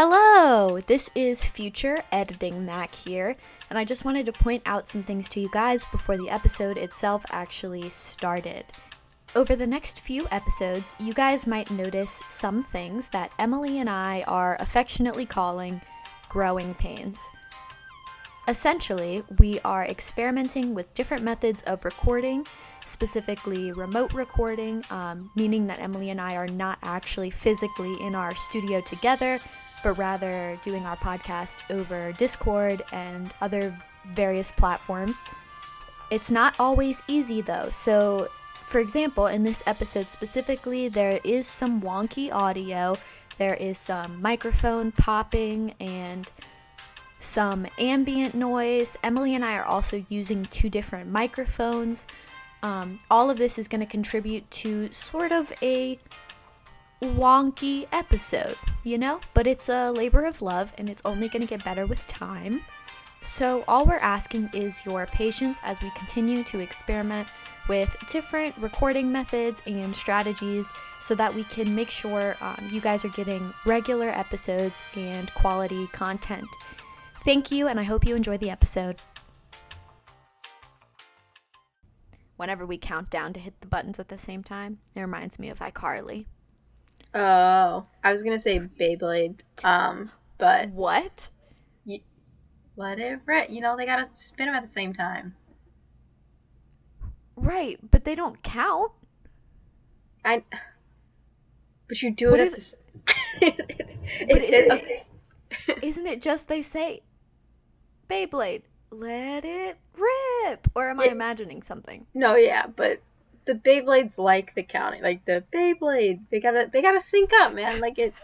Hello, this is Future Editing Mac here, and I just wanted to point out some things to you guys before the episode itself actually started. Over the next few episodes, you guys might notice some things that Emily and I are affectionately calling growing pains. Essentially, we are experimenting with different methods of recording, specifically remote recording, um, meaning that Emily and I are not actually physically in our studio together, but rather doing our podcast over Discord and other various platforms. It's not always easy though, so for example, in this episode specifically, there is some wonky audio, there is some microphone popping, and some ambient noise. Emily and I are also using two different microphones. Um, all of this is going to contribute to sort of a wonky episode, you know? But it's a labor of love and it's only going to get better with time. So, all we're asking is your patience as we continue to experiment with different recording methods and strategies so that we can make sure um, you guys are getting regular episodes and quality content. Thank you, and I hope you enjoy the episode. Whenever we count down to hit the buttons at the same time, it reminds me of iCarly. Oh, I was gonna say Beyblade, um, but What? you, whatever. You know, they gotta spin them at the same time. Right, but they don't count. I. But you do it at is- the. But It- isn't it- it- okay. Isn't it just they say, Beyblade, let it rip? Or am I imagining something? No, yeah, but the Beyblades like the counting, like the Beyblade. They gotta, they gotta sync up, man. Like it's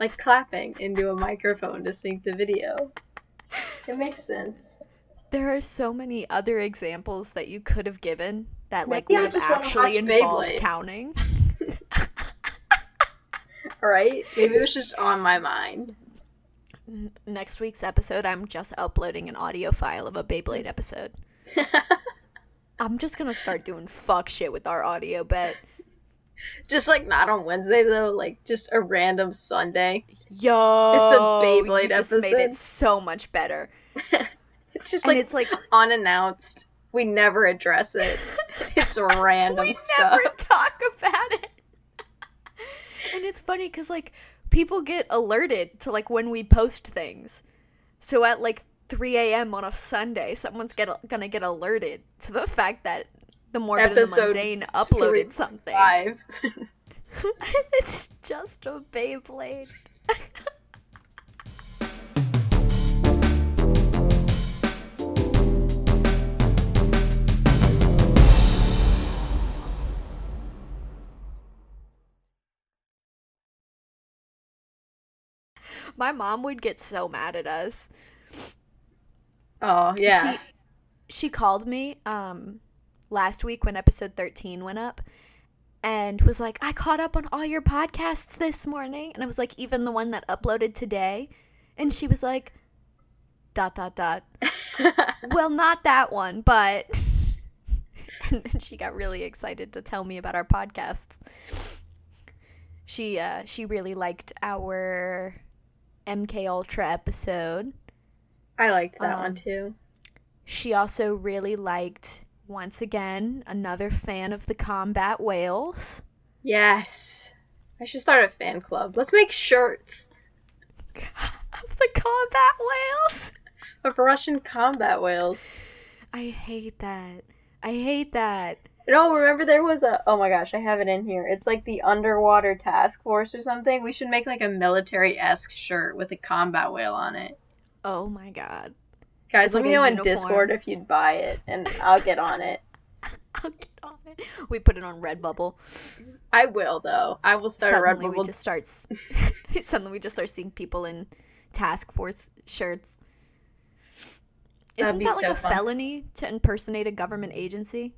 like clapping into a microphone to sync the video. It makes sense. There are so many other examples that you could have given that like Maybe would have actually watch involved Beyblade. counting. All right, maybe it was just on my mind. Next week's episode, I'm just uploading an audio file of a Beyblade episode. I'm just gonna start doing fuck shit with our audio bet. just like not on Wednesday though, like just a random Sunday. Yo, it's a Beyblade you just made it episode. so much better. It's just and like it's like unannounced. We never address it. It's random stuff. we stuff. never talk about it. and it's funny because like people get alerted to like when we post things. So at like 3 a.m. on a Sunday, someone's get gonna get alerted to the fact that the morbid and the Episode mundane uploaded something. Five. it's just a Beyblade. My mom would get so mad at us. Oh yeah. She she called me um last week when episode 13 went up and was like, "I caught up on all your podcasts this morning." And I was like, "Even the one that uploaded today?" And she was like, dot dot dot. Well, not that one, but and then she got really excited to tell me about our podcasts. She uh she really liked our MK Ultra episode. I liked that Um, one too. She also really liked, once again, another fan of the combat whales. Yes. I should start a fan club. Let's make shirts the combat whales? of Russian combat whales. I hate that. I hate that. No, remember there was a oh my gosh, I have it in here. It's like the underwater task force or something. We should make like a military esque shirt with a combat whale on it. Oh my god. Guys, It's let like me know in. Discord if you'd buy it and I'll get on it. I'll get on it. We put it on Redbubble. I will though. I will start Suddenly a we just start. Suddenly we just start seeing people in task force shirts. Isn't that like so a fun. felony to impersonate a government agency?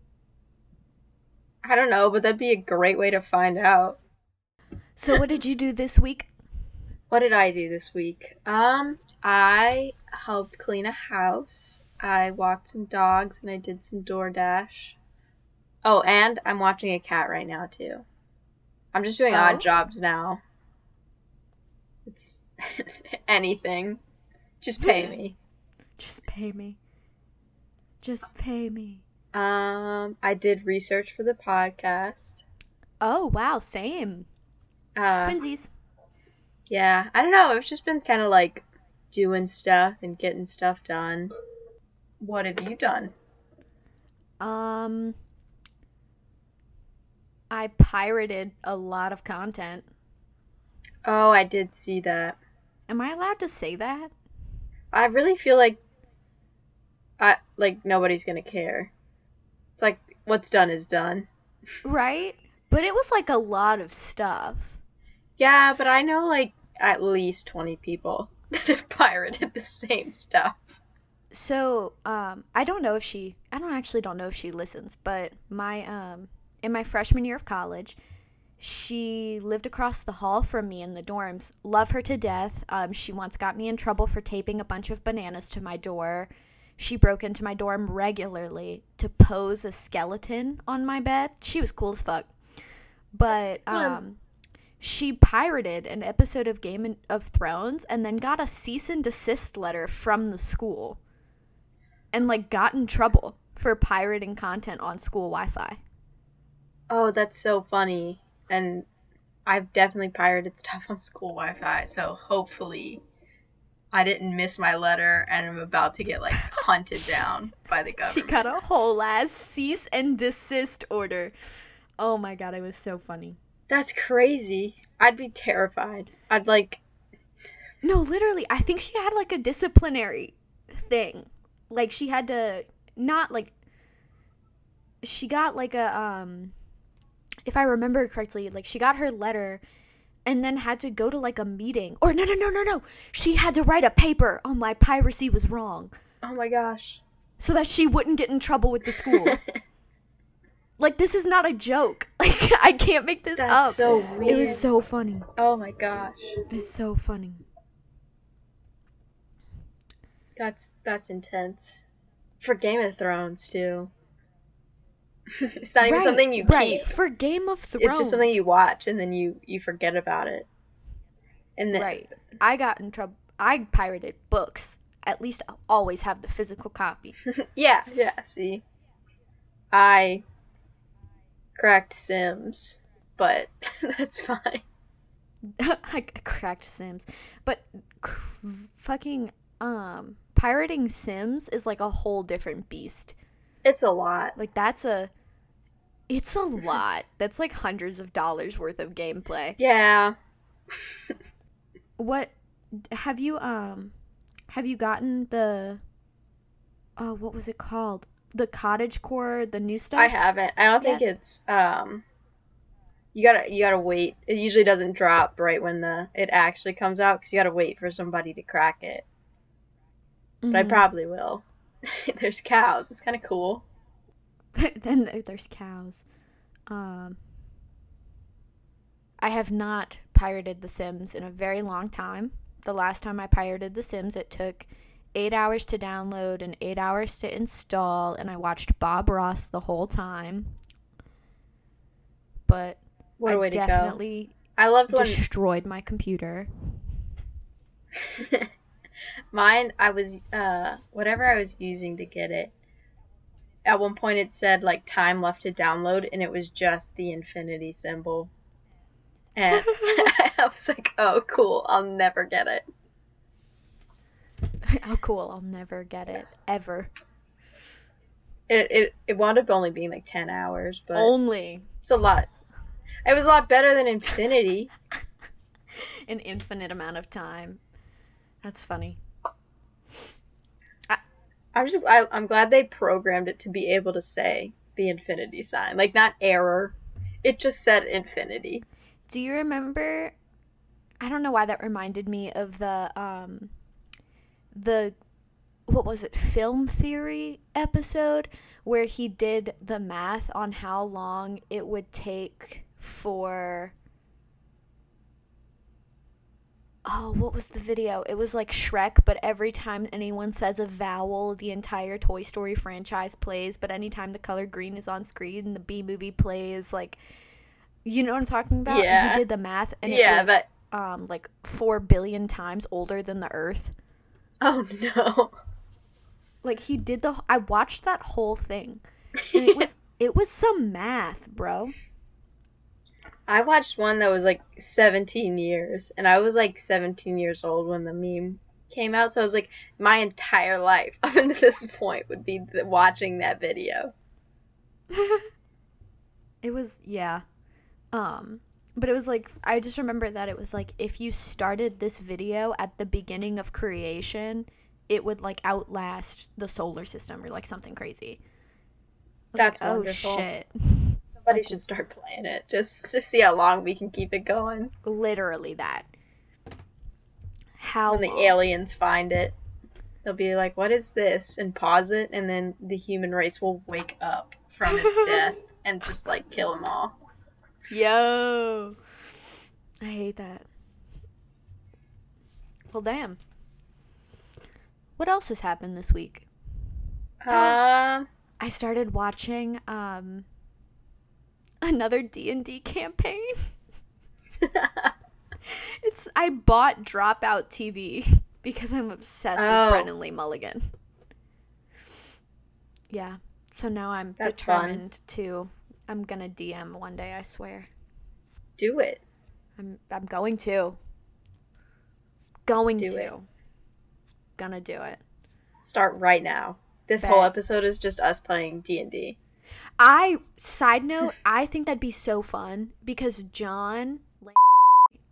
I don't know, but that'd be a great way to find out. So what did you do this week? What did I do this week? Um, I helped clean a house. I walked some dogs and I did some DoorDash. Oh, and I'm watching a cat right now too. I'm just doing Oh? odd jobs now. It's anything. Just pay me. Just pay me. Just pay me. Um, I did research for the podcast. Oh wow, same. Uh, Twinsies. yeah, I don't know. I've just been kind of like doing stuff and getting stuff done. What have you done? Um, I pirated a lot of content. Oh, I did see that. Am I allowed to say that? I really feel like I like nobody's gonna care. It's like what's done is done. Right? But it was like a lot of stuff. Yeah, but I know like at least twenty people that have pirated the same stuff. So, um, I don't know if she, I don't actually don't know if she listens, but my, um, in my freshman year of college, she lived across the hall from me in the dorms. Love her to death. Um, she once got me in trouble for taping a bunch of bananas to my door. She broke into my dorm regularly to pose a skeleton on my bed. She was cool as fuck. But, um, she pirated an episode of Game of Thrones and then got a cease and desist letter from the school and like got in trouble for pirating content on school Wi-Fi. Oh, that's so funny. And I've definitely pirated stuff on school Wi-Fi, so hopefully I didn't miss my letter and I'm about to get like hunted down by the government. She got a whole ass cease and desist order. Oh my god, it was so funny. That's crazy. I'd be terrified. I'd like No, literally, I think she had like a disciplinary thing. Like she had to not like she got like a um if I remember correctly, like she got her letter and then had to go to like a meeting. Or no, no, no, no, no. She had to write a paper on why piracy was wrong oh my gosh. so that she wouldn't get in trouble with the school. like this is not a joke. Like I can't make this That's up. so weird. it was so funny. Oh my gosh. It's so funny. That's that's intense. For Game of Thrones too. it's not even Right, something you right. keep. for Game of Thrones. It's just something you watch and then you you forget about it. And then Right. I got in trouble. I pirated books. At least I'll always have the physical copy. yeah, yeah, see. I cracked Sims, but that's fine. I cracked Sims, but cr- fucking um pirating Sims is like a whole different beast. It's a lot. Like that's a it's a lot. That's like hundreds of dollars worth of gameplay. Yeah. What have you um have you gotten the oh what was it called? The cottage core, the new stuff? I haven't. I don't think it's um you gotta you gotta wait. It usually doesn't drop right when the it actually comes out because you gotta wait for somebody to crack it. But I Mhm. probably will. There's cows. It's kind of cool. then there's cows. Um, I have not pirated The Sims in a very long time. The last time I pirated The Sims, it took eight hours to download and eight hours to install, and I watched Bob Ross the whole time. But What I way to go. definitely I loved when destroyed my computer. Mine, I was, uh, whatever I was using to get it, at one point it said, like, time left to download, and it was just the infinity symbol. And I was like, oh, cool, I'll never get it. oh, cool! I'll never get it ever. It, it, it wound up only being like 10 hours, but Only it's a lot. It was a lot better than infinity. an infinite amount of time. That's funny. I'm just, I, I'm glad they programmed it to be able to say the infinity sign. Like, not error. It just said infinity. Do you remember? I don't know why that reminded me of the um the what was it? Film theory episode where he did the math on how long it would take for Oh, what was the video? It was like Shrek, but every time anyone says a vowel, the entire Toy Story franchise plays, but anytime the color green is on screen, the B movie plays like you know what I'm talking about? Yeah. he did the math and it yeah, was that um like 4 billion times older than the earth. Oh no. Like he did the I watched that whole thing. And it was it was some math, bro. I watched one that was like 17 years, and I was like 17 years old when the meme came out. So I was like, my entire life up until this point would be watching that video. it was yeah. Um but it was like I just remember that it was like if you started this video at the beginning of creation, it would like outlast the solar system or like something crazy. That's like, oh shit. Somebody Like- should start playing it just to see how long we can keep it going. Literally that. How When the long? aliens find it, they'll be like, "What is this?" and pause it, and then the human race will wake up from its death and just like kill them all. Yo. I hate that. Well, damn. What else has happened this week? Uh, I started watching um another D&D campaign. It's I bought Dropout TV because I'm obsessed Oh. with Brennan Lee Mulligan. Yeah. So now I'm That's fun. determined to I'm gonna DM one day, I swear. do it. I'm I'm going to. Going Do to. it. Gonna do it. Start right now. This whole episode is just us playing D and D. I side note, I think that'd be so fun because John like,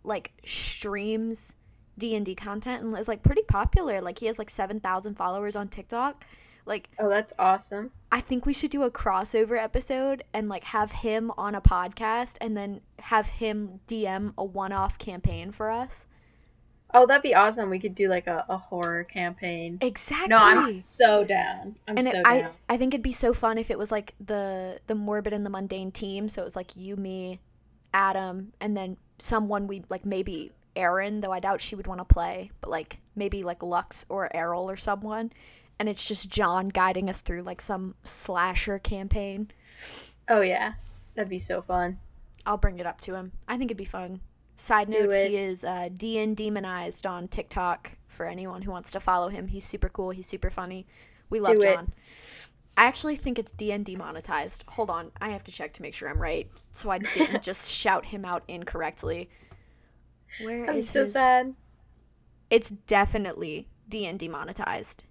like streams D and D content and is like pretty popular. Like he has like seven thousand followers on TikTok. Like Oh, that's awesome. I think we should do a crossover episode and like have him on a podcast and then have him DM a one-off campaign for us. Oh, that'd be awesome. We could do like a, a horror campaign. Exactly. No, I'm so down. I'm and so it, I. I think it'd be so fun if it was like the the morbid and the mundane team so it was like you me adam and then someone we like maybe Erin, though i doubt she would want to play but like maybe like lux or errol or someone and it's just john guiding us through like some slasher campaign Oh yeah, that'd be so fun. i'll bring it up to him i think it'd be fun side Do note it. he is uh, dn demonized on tiktok for anyone who wants to follow him he's super cool he's super funny we love Do it. john I actually think it's DN demonetized. Hold on, I have to check to make sure I'm right, so I didn't just shout him out incorrectly. Where I'm is so his? sad. It's definitely DN demonetized.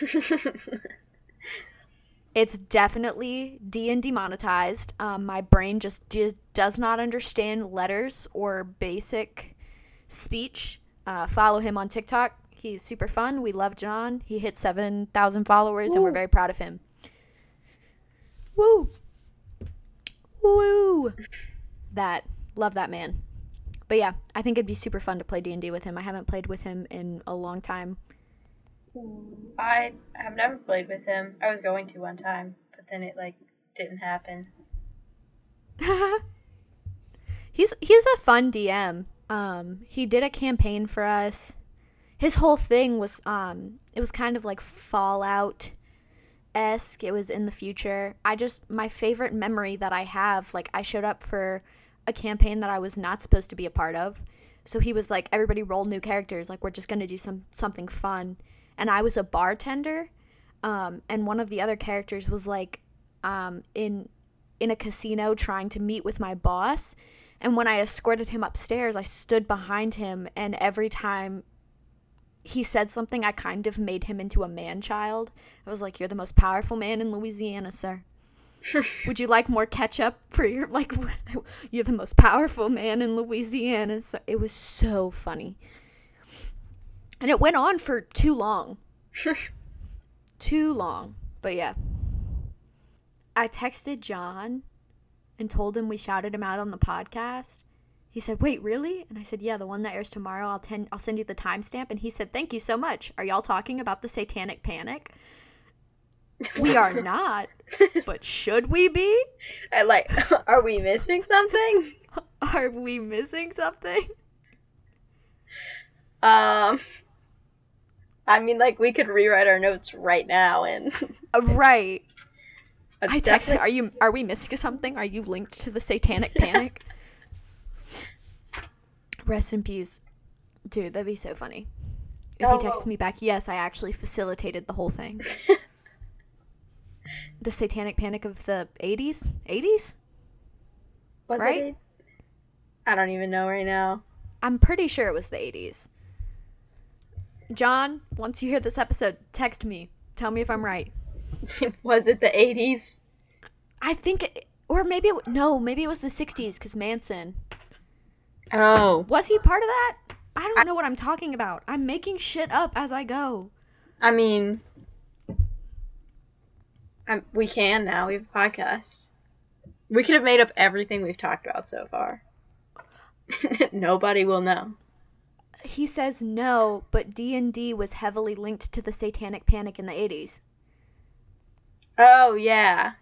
It's definitely DN demonetized. Um, my brain just d- does not understand letters or basic speech. Uh, follow him on TikTok. He's super fun. We love John. He hit 7,000 followers, and we're very proud of him. Woo! Woo! That. Love that man. But yeah, I think it'd be super fun to play D&D with him. I haven't played with him in a long time. I have never played with him. I was going to one time, but then it like didn't happen. he's he's a fun DM. Um, he did a campaign for us. His whole thing was um, it was kind of like Fallout esque. It was in the future. I just my favorite memory that I have, like I showed up for a campaign that I was not supposed to be a part of. So he was like, everybody roll new characters. Like we're just gonna do some something fun. And I was a bartender. Um, and one of the other characters was like, um, in in a casino trying to meet with my boss. And when I escorted him upstairs, I stood behind him, and every time he said something, I kind of made him into a man child. I was like, You're the most powerful man in Louisiana, sir. Would you like more ketchup for your, like, you're the most powerful man in Louisiana? So it was so funny. And it went on for too long. too long. But yeah. I texted John and told him we shouted him out on the podcast. He said, "Wait, really?" And I said, "Yeah, the one that airs tomorrow. I'll ten- I'll send you the timestamp." And he said, "Thank you so much. Are y'all talking about the Satanic Panic?" We are not, but should we be? I like. Are we missing something? Are we missing something? Um. I mean, like we could rewrite our notes right now, and Uh, right. that's I texted. definitely- Are you? Are we missing something? Are you linked to the Satanic Panic? Rest in peace. Dude, that'd be so funny. If Oh, he texted me back, yes, I actually facilitated the whole thing. the satanic panic of the 80s? 80s? Was Right? it? I don't even know right now. I'm pretty sure it was the 80s. John, once you hear this episode, text me. Tell me if I'm right. was it the 80s? I think, it, or maybe, it, no, maybe it was the 60s because Manson. Oh. Was he part of that? I don't know what I'm talking about. I'm making shit up as I go. I mean, um, we can now. We have a podcast. We could have made up everything we've talked about so far. Nobody will know. He says no, but D&D was heavily linked to the satanic panic in the 80s. Oh yeah,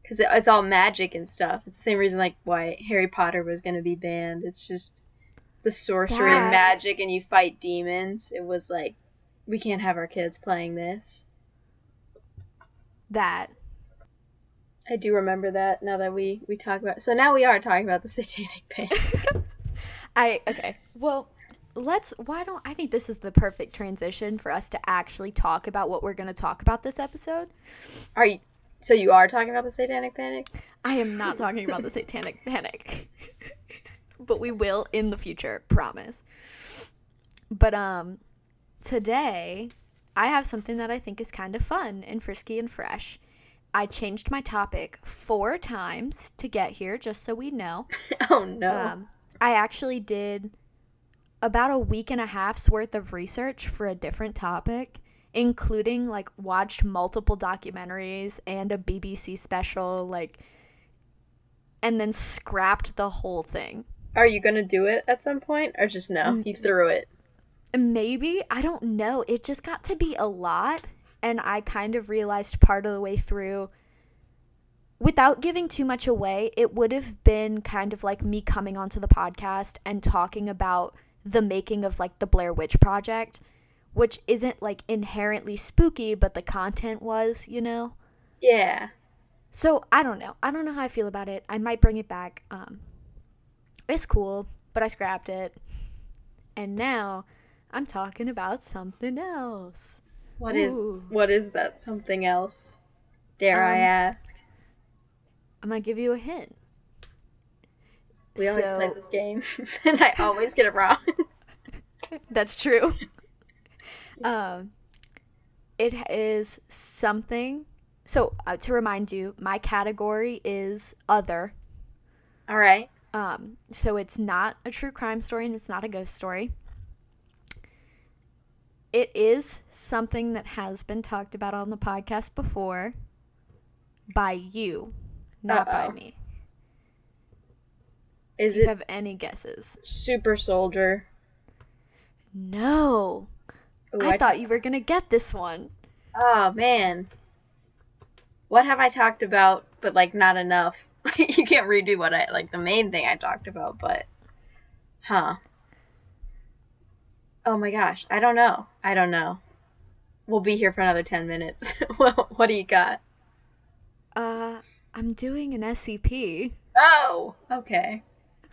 because it, it's all magic and stuff. It's the same reason like why Harry Potter was gonna be banned. It's just the sorcery and magic, and you fight demons. It was like we can't have our kids playing this. That. I do remember that now that we we talk about. So now we are talking about the satanic panic. I okay. Well, let's why don't I think this is the perfect transition for us to actually talk about what we're going to talk about this episode. Are you? So you are talking about the satanic panic? I am not talking about the satanic panic. but we will in the future, promise. But um today I have something that I think is kind of fun and frisky and fresh. I changed my topic 4 times to get here just so we know. Oh no. Um, I actually did about a week and a half's worth of research for a different topic, including like watched multiple documentaries and a BBC special, like, and then scrapped the whole thing. are you gonna do it at some point, or just no? Mm. You threw it. Maybe, I don't know. It just got to be a lot, and I kind of realized part of the way through without giving too much away, it would have been kind of like me coming onto the podcast and talking about the making of like the Blair Witch Project, which isn't like inherently spooky, but the content was, you know? Yeah. So I don't know. I don't know how I feel about it. I might bring it back. Um, it's cool, but I scrapped it. And now I'm talking about something else. What is Ooh. what is that? Something else? Dare I Um, ask? I'm gonna give you a hint. We always play this game, and I always get it wrong. That's true. um, it is something. So uh, to remind you, my category is other. All right. Um, so it's not a true crime story and it's not a ghost story. It is something that has been talked about on the podcast before by you, not by Uh-oh. me. Is Do you it have any guesses? Super Soldier? No. Ooh, I thought you were going to get this one. Oh man. What have I talked about, but like not enough? you can't redo what I like the main thing I talked about, but huh. Oh my gosh, I don't know. I don't know. We'll be here for another 10 minutes. well, what do you got? Uh, I'm doing an SCP. Oh, okay.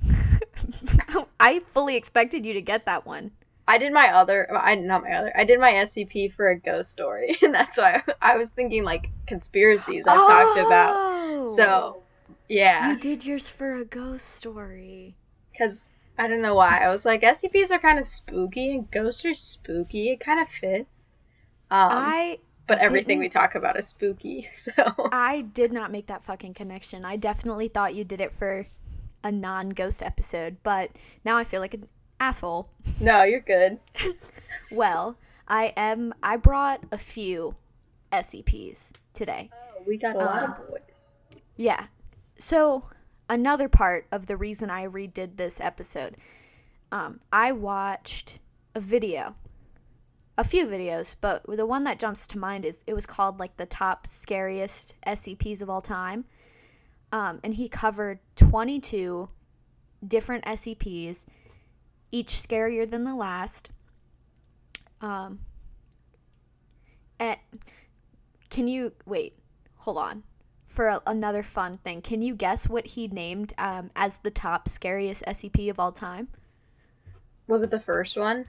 I fully expected you to get that one. I did my other, I not my other. I did my SCP for a ghost story, and that's why I was thinking like conspiracies I've talked about. Oh! So, yeah, You did yours for a ghost story. because I don't know why I was like SCPs are kind of spooky and ghosts are spooky. It kind of fits. Um, I but everything we talk about is spooky. So I did not make that fucking connection. I definitely thought you did it for a non-ghost episode, but now I feel like an asshole. no, you're good. Well, I am I brought a few SCPs today. Oh, we got a lot Um, of boys. Yeah. So, another part of the reason I redid this episode, um, I watched a video, a few videos, but the one that jumps to mind is it was called like the top scariest SCPs of all time. Um, and he covered 22 different SCPs, each scarier than the last. Um, can you wait? Hold on for a, another fun thing, can you guess what he named um, as the top scariest SCP of all time? Was it the first one?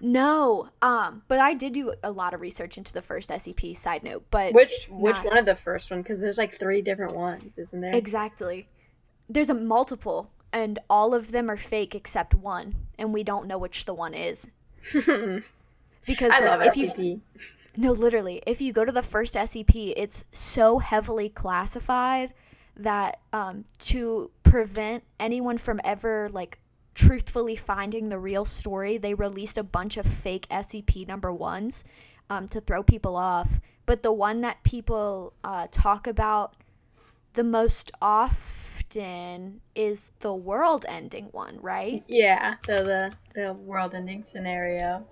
No, um, but I did do a lot of research into the first SCP. Side note, but Which which not- one of the first one? Because there's like three different ones, isn't there? exactly, there's a multiple, and all of them are fake except one, and we don't know which the one is because I love if you SCP. No, literally. If you go to the first SCP, it's so heavily classified that um, to prevent anyone from ever like truthfully finding the real story, they released a bunch of fake SCP number ones um, to throw people off. But the one that people uh, talk about the most often is the world-ending one, right? Yeah, the the the world-ending scenario.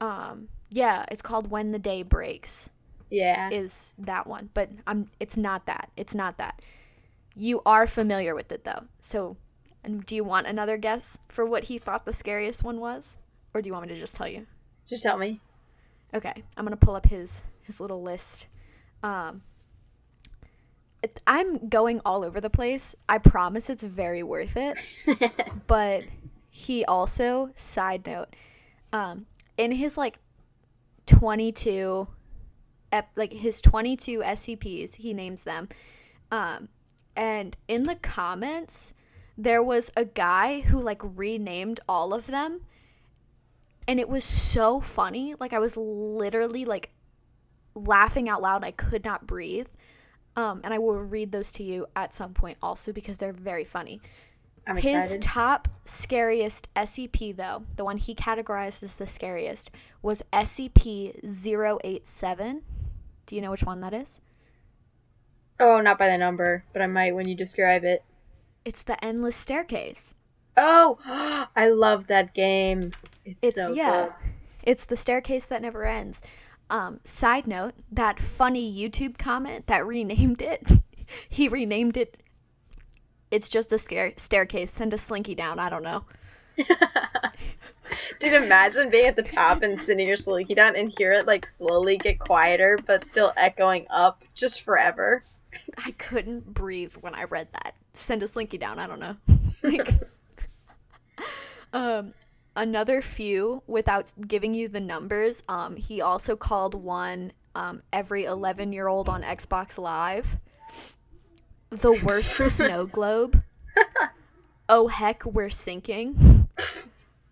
Um, yeah, it's called When the Day Breaks. Yeah. is that one, but I'm it's not that. It's not that. You are familiar with it though. So, and do you want another guess for what he thought the scariest one was, or do you want me to just tell you? Just tell me. Okay, I'm gonna pull up his his little list. Um, it, I'm going all over the place. I promise it's very worth it. but he also side note um in his like 22 ep- like his 22 scps he names them um and in the comments there was a guy who like renamed all of them and it was so funny like i was literally like laughing out loud i could not breathe um and i will read those to you at some point also because they're very funny I'm his excited. top scariest SCP, though, the one he categorized as the scariest, was SCP 087. Do you know which one that is? oh, not by the number, but I might when you describe it. It's the Endless Staircase. Oh, I love that game. It's, It's, so yeah, good. it's the staircase that never ends. Um, side note, that funny YouTube comment that renamed it, he renamed it. It's just a scare- staircase. Send a slinky down. I don't know. Dude, imagine being at the top and sitting your slinky down and hear it like slowly get quieter, but still echoing up just forever. I couldn't breathe when I read that. Send a slinky down. I don't know. like, um, another few without giving you the numbers. Um, he also called one um every eleven year old on Xbox Live. The worst snow globe. Oh heck, we're sinking.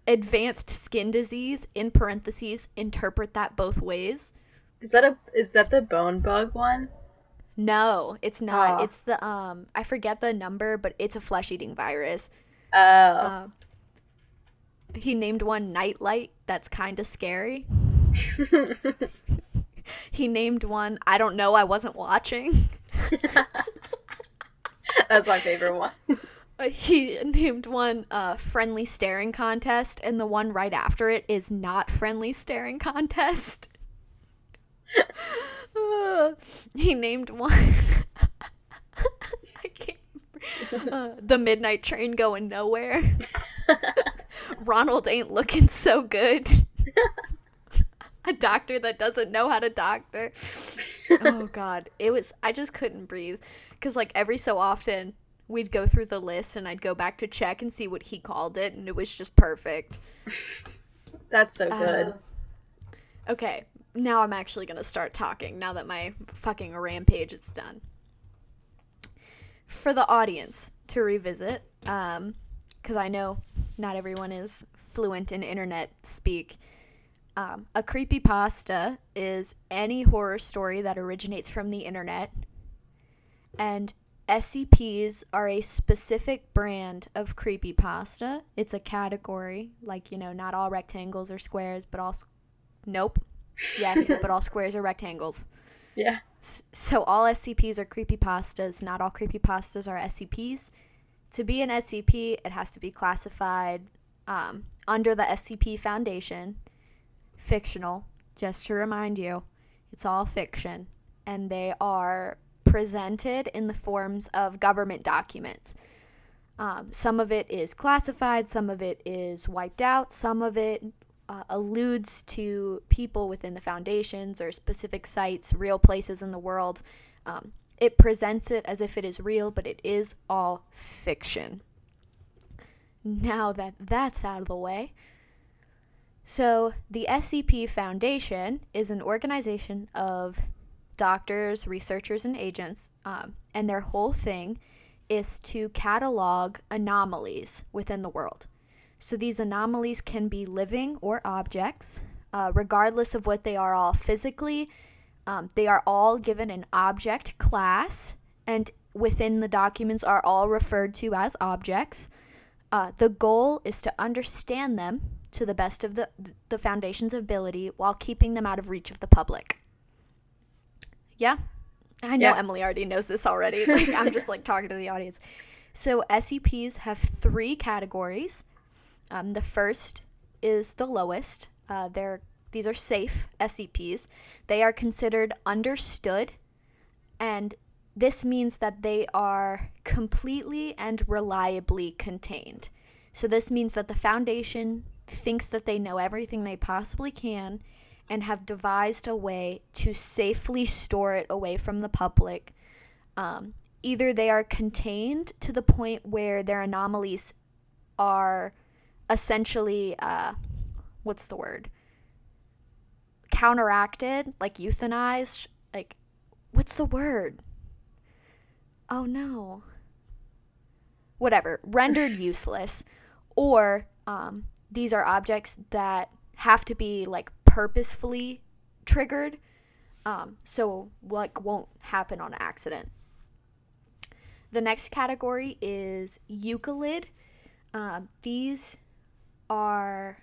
Advanced skin disease in parentheses. Interpret that both ways. Is that a is that the bone bug one? No, it's not. Oh. It's the um I forget the number, but it's a flesh-eating virus. Oh. Um he named one Nightlight that's kind of scary. He named one I don't know, I wasn't watching. That's my favorite one. Uh, He named one uh friendly staring contest and the one right after it is not friendly staring contest. Uh, he named one I can't uh, the midnight train going nowhere. Ronald ain't looking so good. A doctor that doesn't know how to doctor. Oh god, it was I just couldn't breathe cuz like every so often we'd go through the list and I'd go back to check and see what he called it and it was just perfect. That's so good. Uh, Okay, now I'm actually going to start talking now that my fucking rampage is done. For the audience to revisit, um, because I know not everyone is fluent in internet speak. Um, a creepypasta is any horror story that originates from the internet, and SCPs are a specific brand of creepypasta. It's a category, like, you know, not all rectangles are squares, but all. Nope. Yes, but all squares are rectangles. yeah. So all SCPs are creepypastas. Not all creepypastas are SCPs. To be an SCP, it has to be classified um, under the SCP Foundation, fictional. Just to remind you, it's all fiction, and they are presented in the forms of government documents. Um, some of it is classified, some of it is wiped out, some of it uh, alludes to people within the foundations or specific sites, real places in the world. Um, it presents it as if it is real, but it is all fiction. Now that that's out of the way, so the SCP Foundation is an organization of doctors, researchers, and agents, um, and their whole thing is to catalog anomalies within the world. So these anomalies can be living or objects, uh, regardless of what they are all physically. Um, they are all given an object class, and within the documents are all referred to as objects. Uh, the goal is to understand them to the best of the, the foundation's ability while keeping them out of reach of the public. Yeah, I know Yeah. Emily already knows this already. Like, I'm just like talking to the audience. So SCPs have three categories. Um, the first is the lowest. Uh, they're these are safe SCPs. They are considered understood, and this means that they are completely and reliably contained. So this means that the Foundation thinks that they know everything they possibly can and have devised a way to safely store it away from the public. Um, either they are contained to the point where their anomalies are essentially, uh, what's the word? Counteracted, like euthanized. Like, what's the word? Oh no. Whatever, rendered useless. Or um, these are objects that have to be like purposefully triggered um, so like won't happen on accident the next category is euclid um, these are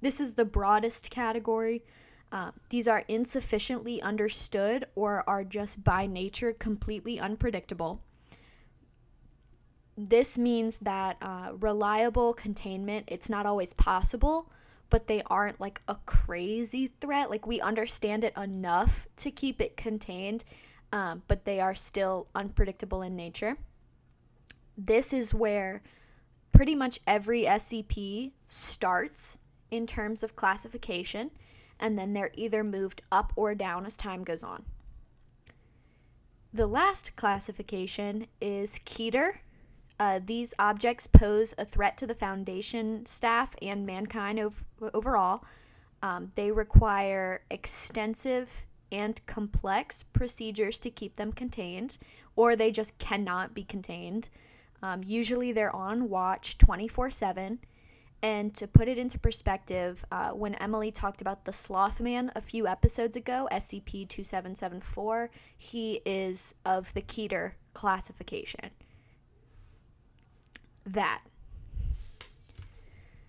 this is the broadest category. Um, these are insufficiently understood or are just by nature completely unpredictable. This means that uh, reliable containment it's not always possible but they aren't like a crazy threat. Like we understand it enough to keep it contained um, but they are still unpredictable in nature. This is where pretty much every scp starts in terms of classification and then they're either moved up or down as time goes on the last classification is keter uh, these objects pose a threat to the Foundation staff and mankind ov- overall. Um, they require extensive and complex procedures to keep them contained, or they just cannot be contained. Um, usually they're on watch 24 7. And to put it into perspective, uh, when Emily talked about the Slothman a few episodes ago, SCP 2774, he is of the Keter classification that.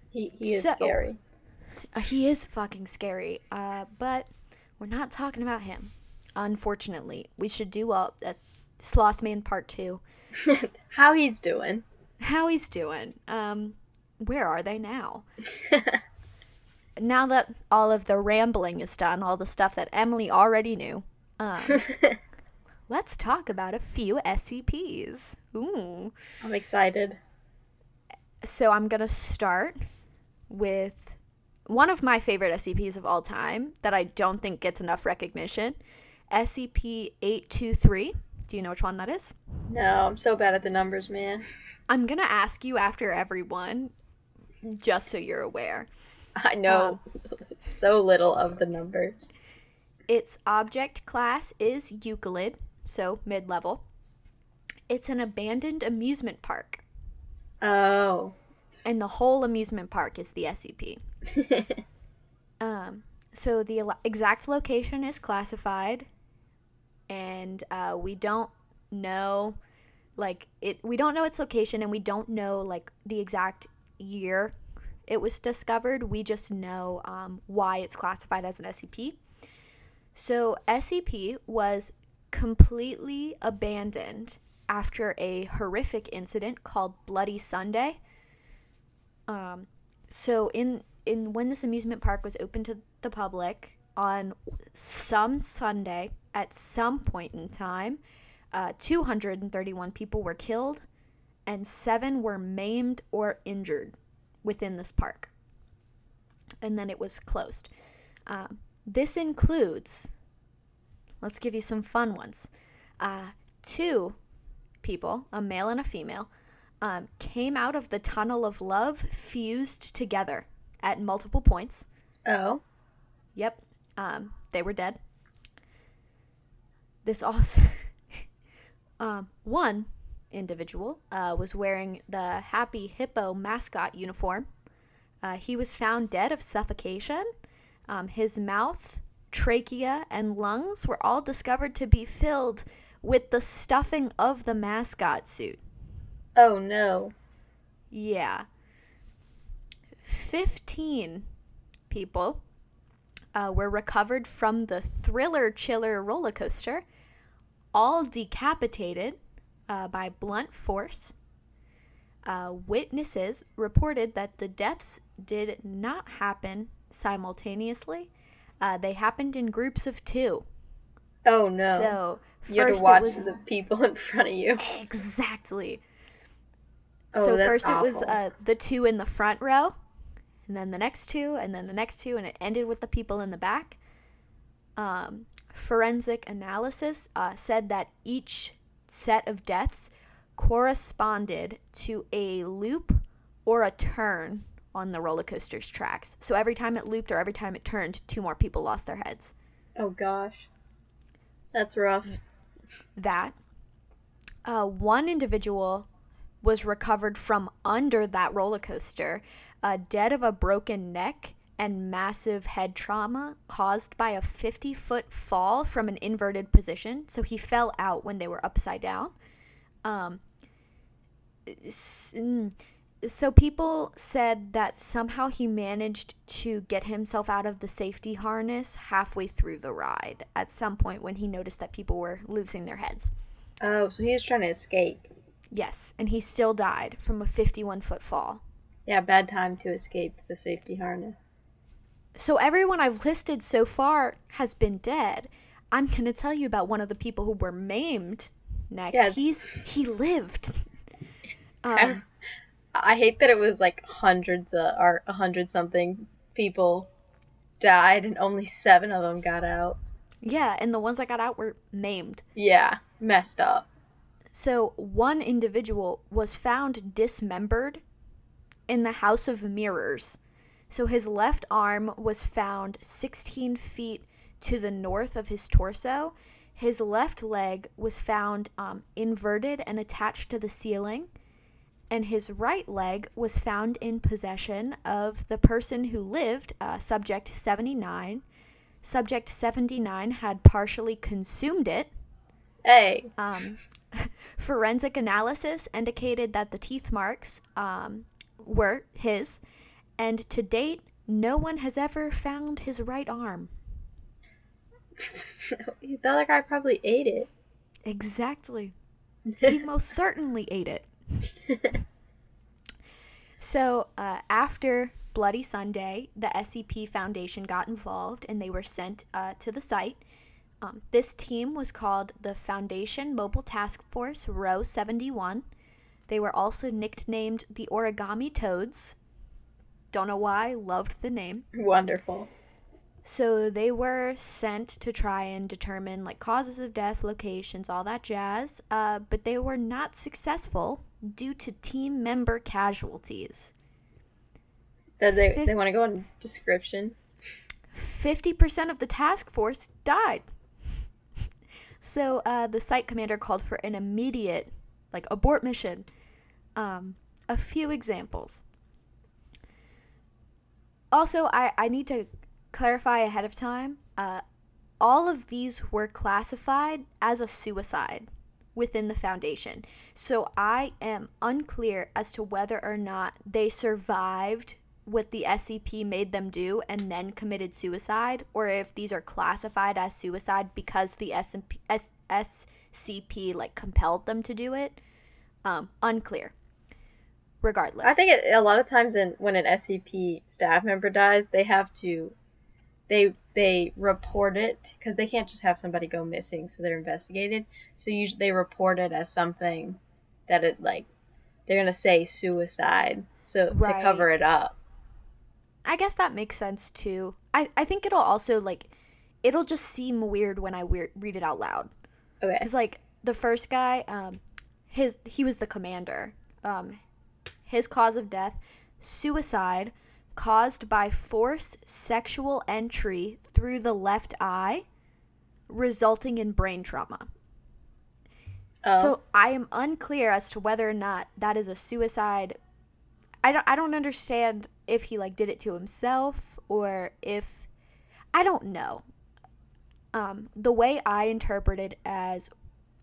He, he is So- scary. Uh, he is fucking scary. Uh, but we're not talking about him. Unfortunately, we should do a, a Slothman Part Two. How he's doing. How he's doing? Um, where are they now? Now that all of the rambling is done, all the stuff that Emily already knew, um, let's talk about a few SCPs. Ooh. I'm excited. So I'm gonna start with one of my favorite SCPs of all time that I don't think gets enough recognition. SCP 823. Do you know which one that is? No, I'm so bad at the numbers, man. I'm gonna ask you after everyone, just so you're aware. I know so little of the numbers. Its object class is Euclid, so mid level. It's an abandoned amusement park, Oh. and the whole amusement park is the SCP. Um, so the exact location is classified, and uh, we don't know, like it. We don't know its location, and we don't know like the exact year it was discovered. We just know um, why it's classified as an SCP. So SCP was completely abandoned after a horrific incident called Bloody Sunday. Um, so in in when this amusement park was open to the public on some Sunday at some point in time, uh, 231 people were killed and seven were maimed or injured within this park. And then it was closed. Um, this includes let's give you some fun ones. Uh, two people, a male and a female, um, came out of the tunnel of love fused together at multiple points. Oh. Yep. Um, they were dead. This also. um, one individual uh, was wearing the Happy Hippo mascot uniform. Uh, he was found dead of suffocation. Um, his mouth, trachea, and lungs were all discovered to be filled with the stuffing of the mascot suit. Oh no. Yeah. 15 people uh, were recovered from the Thriller Chiller roller coaster, all decapitated uh, by blunt force. Uh, witnesses reported that the deaths did not happen simultaneously. Uh, they happened in groups of two. Oh no. So you first to watch was the people in front of you. exactly. Oh, so first it was uh, the two in the front row, and then the next two, and then the next two, and it ended with the people in the back. Um, forensic analysis uh, said that each set of deaths corresponded to a loop or a turn on the roller coaster's tracks. So every time it looped or every time it turned, two more people lost their heads. Oh gosh. That's rough. that. Uh, one individual was recovered from under that roller coaster, uh, dead of a broken neck and massive head trauma caused by a 50 foot fall from an inverted position. So he fell out when they were upside down. Um, mm, so people said that somehow he managed to get himself out of the safety harness halfway through the ride at some point when he noticed that people were losing their heads. Oh, so he was trying to escape. Yes, and he still died from a 51 foot fall. Yeah, bad time to escape the safety harness. So everyone I've listed so far has been dead. I'm going to tell you about one of the people who were maimed next. Yeah. He's he lived. I- Um, I hate that it was like hundreds uh, or a hundred something people died and only seven of them got out. yeah, and the ones that got out were maimed. Yeah, messed up. So one individual was found dismembered in the House of Mirrors. So his left arm was found 16 feet to the north of his torso. His left leg was found um, inverted and attached to the ceiling. And his right leg was found in possession of the person who lived, uh, subject 79. Subject 79 had partially consumed it. Hey, Um, forensic analysis indicated that the teeth marks um, were his, and to date, no one has ever found his right arm. the other guy probably ate it. Exactly. He most certainly ate it. So, uh, after Bloody Sunday, the SCP Foundation got involved and they were sent uh, to the site. Um, this team was called the Foundation Mobile Task Force Rho 71. They were also nicknamed the Origami Toads. Don't know why, loved the name. Wonderful. So they were sent to try and determine like causes of death, locations, all that jazz. Uh, but they were not successful due to team member casualties. Does they Fif- they want to go in description? 50% of the task force died. So uh, the site commander called for an immediate, like, abort mission. Um, a few examples. Also, I, I need to clarify ahead of time uh, all of these were classified as a suicide within the Foundation. So I am unclear as to whether or not they survived what the SCP made them do and then committed suicide, or if these are classified as suicide because the SMP, S, SCP like compelled them to do it. Um, unclear. Regardless, I think it, a lot of times in when an SCP staff member dies, they have to they they report it because they can't just have somebody go missing, so they're investigated. So usually they report it as something that it like they're gonna say suicide, so Right. to cover it up. I guess that makes sense too. I, I think it'll also like it'll just seem weird when I weir- read it out loud. Okay. Because like the first guy, um, his he was the commander. Um, his cause of death, suicide, caused by forced sexual entry through the left eye, resulting in brain trauma. Oh. So I am unclear as to whether or not that is a suicide. I don't I don't understand if he like did it to himself or if I don't know. Um, the way I interpreted as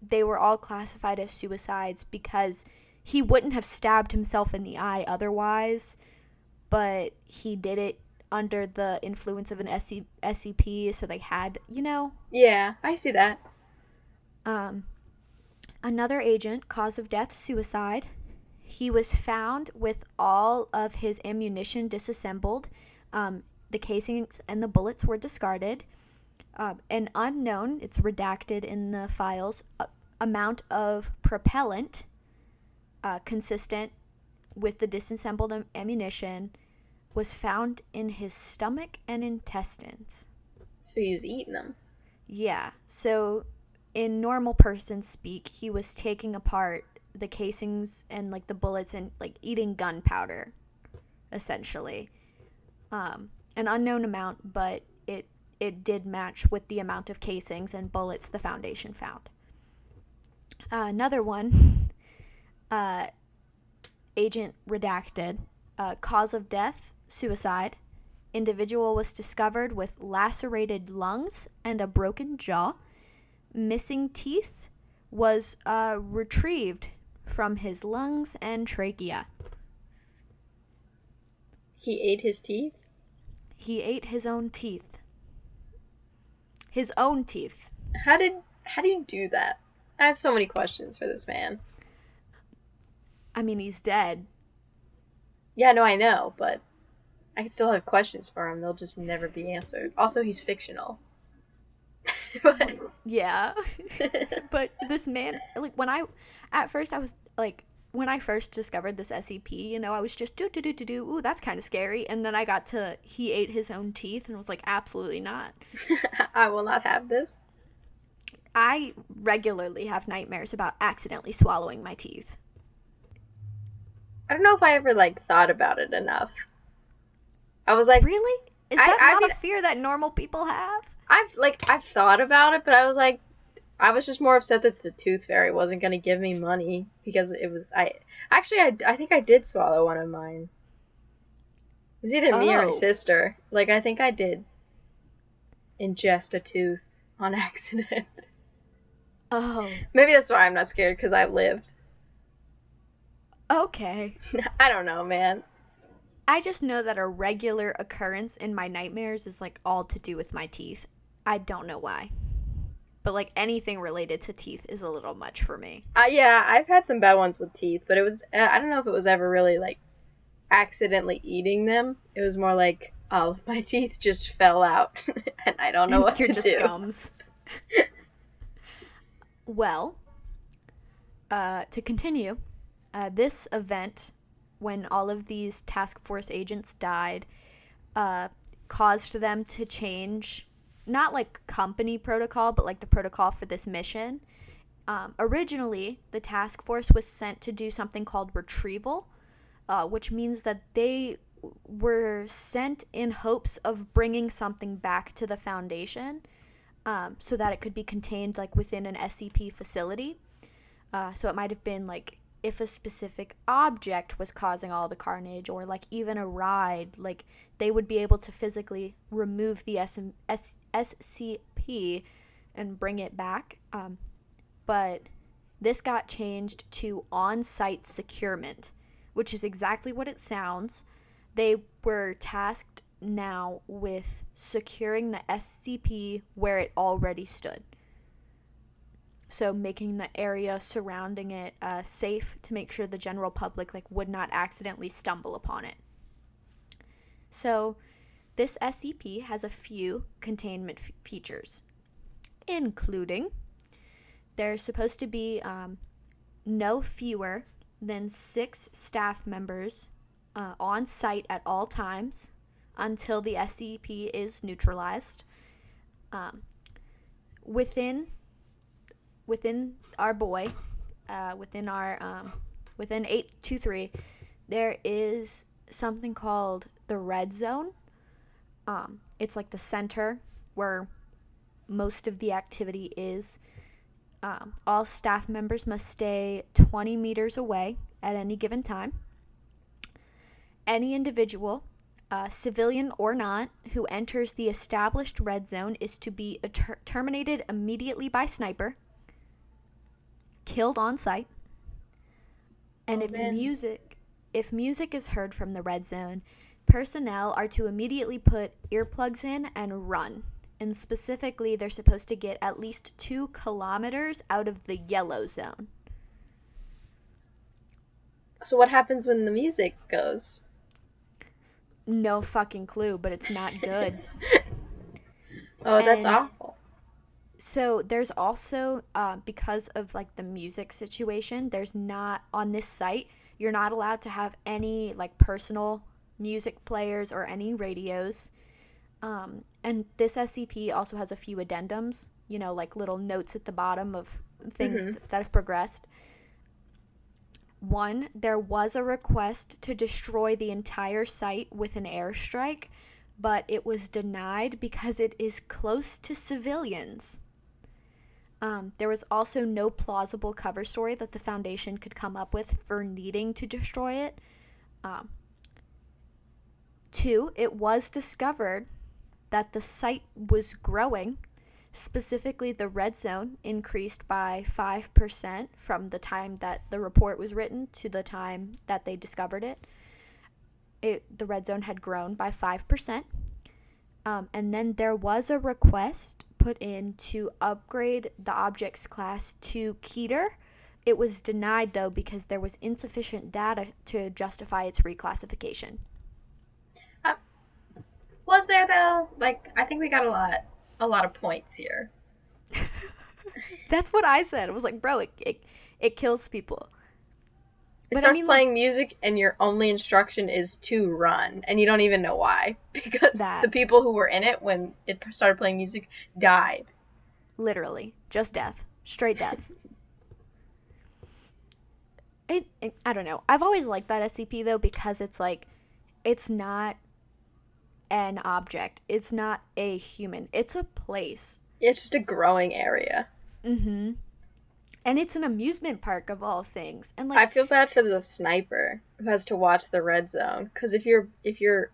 they were all classified as suicides because he wouldn't have stabbed himself in the eye otherwise, but he did it under the influence of an SC- SCP, so they had, you know, yeah, I see that. um, another agent, cause of death, suicide. He was found with all of his ammunition disassembled. Um, the casings and the bullets were discarded. Um, an unknown, it's redacted in the files, a- amount of propellant uh, consistent with the disassembled am- ammunition was found in his stomach and intestines. So he was eating them. Yeah. So in normal person speak, he was taking apart the casings and like the bullets and like eating gunpowder essentially. Um an unknown amount, but it it did match with the amount of casings and bullets the foundation found. Uh, another one uh agent redacted uh, cause of death suicide individual was discovered with lacerated lungs and a broken jaw. Missing teeth was uh, retrieved from his lungs and trachea. He ate his teeth. He ate his own teeth. His own teeth. How did how do you do that? I have so many questions for this man. I mean, he's dead. Yeah, no, I know, but I still have questions for him. They'll just never be answered. Also, he's fictional. Yeah. but this man, like, when I, at first, I was like, when I first discovered this SCP, you know, I was just do do do do do. Ooh, that's kind of scary. And then I got to he ate his own teeth, and was like, absolutely not. I will not have this. I regularly have nightmares about accidentally swallowing my teeth. I don't know if I ever like thought about it enough. I was like, Really? Is that I not mean- a fear that normal people have? I've like I've thought about it, but I was like, I was just more upset that the tooth fairy wasn't gonna give me money because it was I actually I, I think I did swallow one of mine. It was either me or Oh. my sister. Like I think I did ingest a tooth on accident. Oh, Maybe that's why I'm not scared because I lived. okay. I don't know, man. I just know that a regular occurrence in my nightmares is like all to do with my teeth. I don't know why. But like anything related to teeth is a little much for me. Uh, yeah, I've had some bad ones with teeth, but it was uh, I don't know if it was ever really like accidentally eating them. It was more like oh my teeth just fell out and I don't know what You're to just do. gums. well, uh, to continue, uh, this event, when all of these task force agents died, uh, caused them to change not like company protocol, but like the protocol for this mission. Um, originally, the task force was sent to do something called retrieval, uh, which means that they were sent in hopes of bringing something back to the foundation um, so that it could be contained like within an SCP facility. Uh, so it might have been like if a specific object was causing all the carnage, or like even a ride, like they would be able to physically remove the SM- S- SCP and bring it back. Um, but this got changed to on site securement, which is exactly what it sounds. They were tasked now with securing the SCP where it already stood. So making the area surrounding it uh, safe to make sure the general public like would not accidentally stumble upon it. So this SCP has a few containment f- features, including there's supposed to be um, no fewer than six staff members uh, on site at all times until the SCP is neutralized. Um, within within our boy, uh, within our um, within eight two three, there is something called the red zone. Um, it's like the center where most of the activity is. Um, all staff members must stay 20 meters away at any given time. Any individual, uh, civilian or not, who enters the established red zone is to be ter- terminated immediately by sniper, killed on sight, and Oh, if man. music if music is heard from the red zone, personnel are to immediately put earplugs in and run. And specifically, they're supposed to get at least two kilometers out of the yellow zone. So what happens when the music goes? No fucking clue, but it's not good. Oh, that's And- awful. so there's also uh, because of like the music situation there's not on this site you're not allowed to have any like personal music players or any radios um, and this scp also has a few addendums you know like little notes at the bottom of things Mhm. that have progressed one there was a request to destroy the entire site with an airstrike but it was denied because it is close to civilians um, there was also no plausible cover story that the foundation could come up with for needing to destroy it. Um, two, it was discovered that the site was growing. Specifically, the red zone increased by 5% from the time that the report was written to the time that they discovered it. it the red zone had grown by 5%. Um, and then there was a request put in to upgrade the objects class to Keter. It was denied though because there was insufficient data to justify its reclassification. Was there though? Like, I think we got a lot, a lot of points here. That's what I said. I was like, bro, it it, it kills people. It But I starts mean, like- playing music, and your only instruction is to run, and you don't even know why because That. the people who were in it when it started playing music died. Literally, just death, straight death. it, it I don't know. I've always liked that SCP though because it's like it's not an object. It's not a human. It's a place. It's just a growing area. Mm-hmm. And it's an amusement park of all things. And like I feel bad for the sniper who has to watch the red zone because if your if your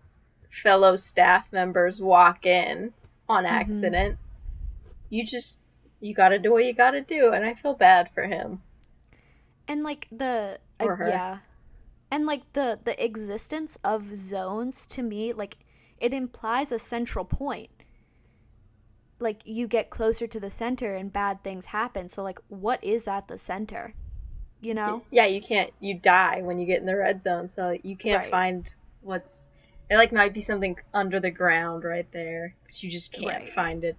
fellow staff members walk in on Mm-hmm. accident, you just you got to do what you got to do, and I feel bad for him. and like the uh, yeah. And like the the existence of zones to me like it implies a central point. Like you get closer to the center and bad things happen. So like what is at the center? You know? Yeah, you can't. You die when you get in the red zone, so you can't Right. find what's. It like might be something under the ground right there, but you just can't Right. find it.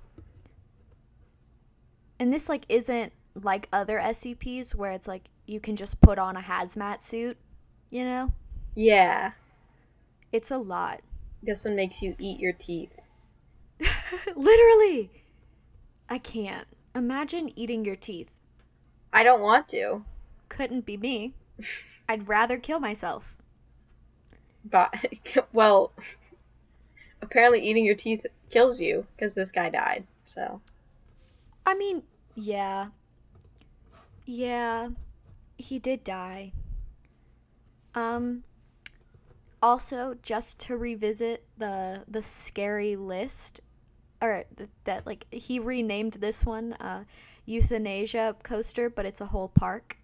And this like isn't like other SCPs where it's like you can just put on a hazmat suit, you know? Yeah, It's a lot. This one makes you eat your teeth. Literally. I can't. Imagine eating your teeth. I don't want to, Couldn't be me. I'd rather kill myself. but well, apparently eating your teeth kills you because this guy died. So I mean, yeah. Yeah. He did die. Um also just to revisit the the scary list or that like he renamed this one uh euthanasia coaster but it's a whole park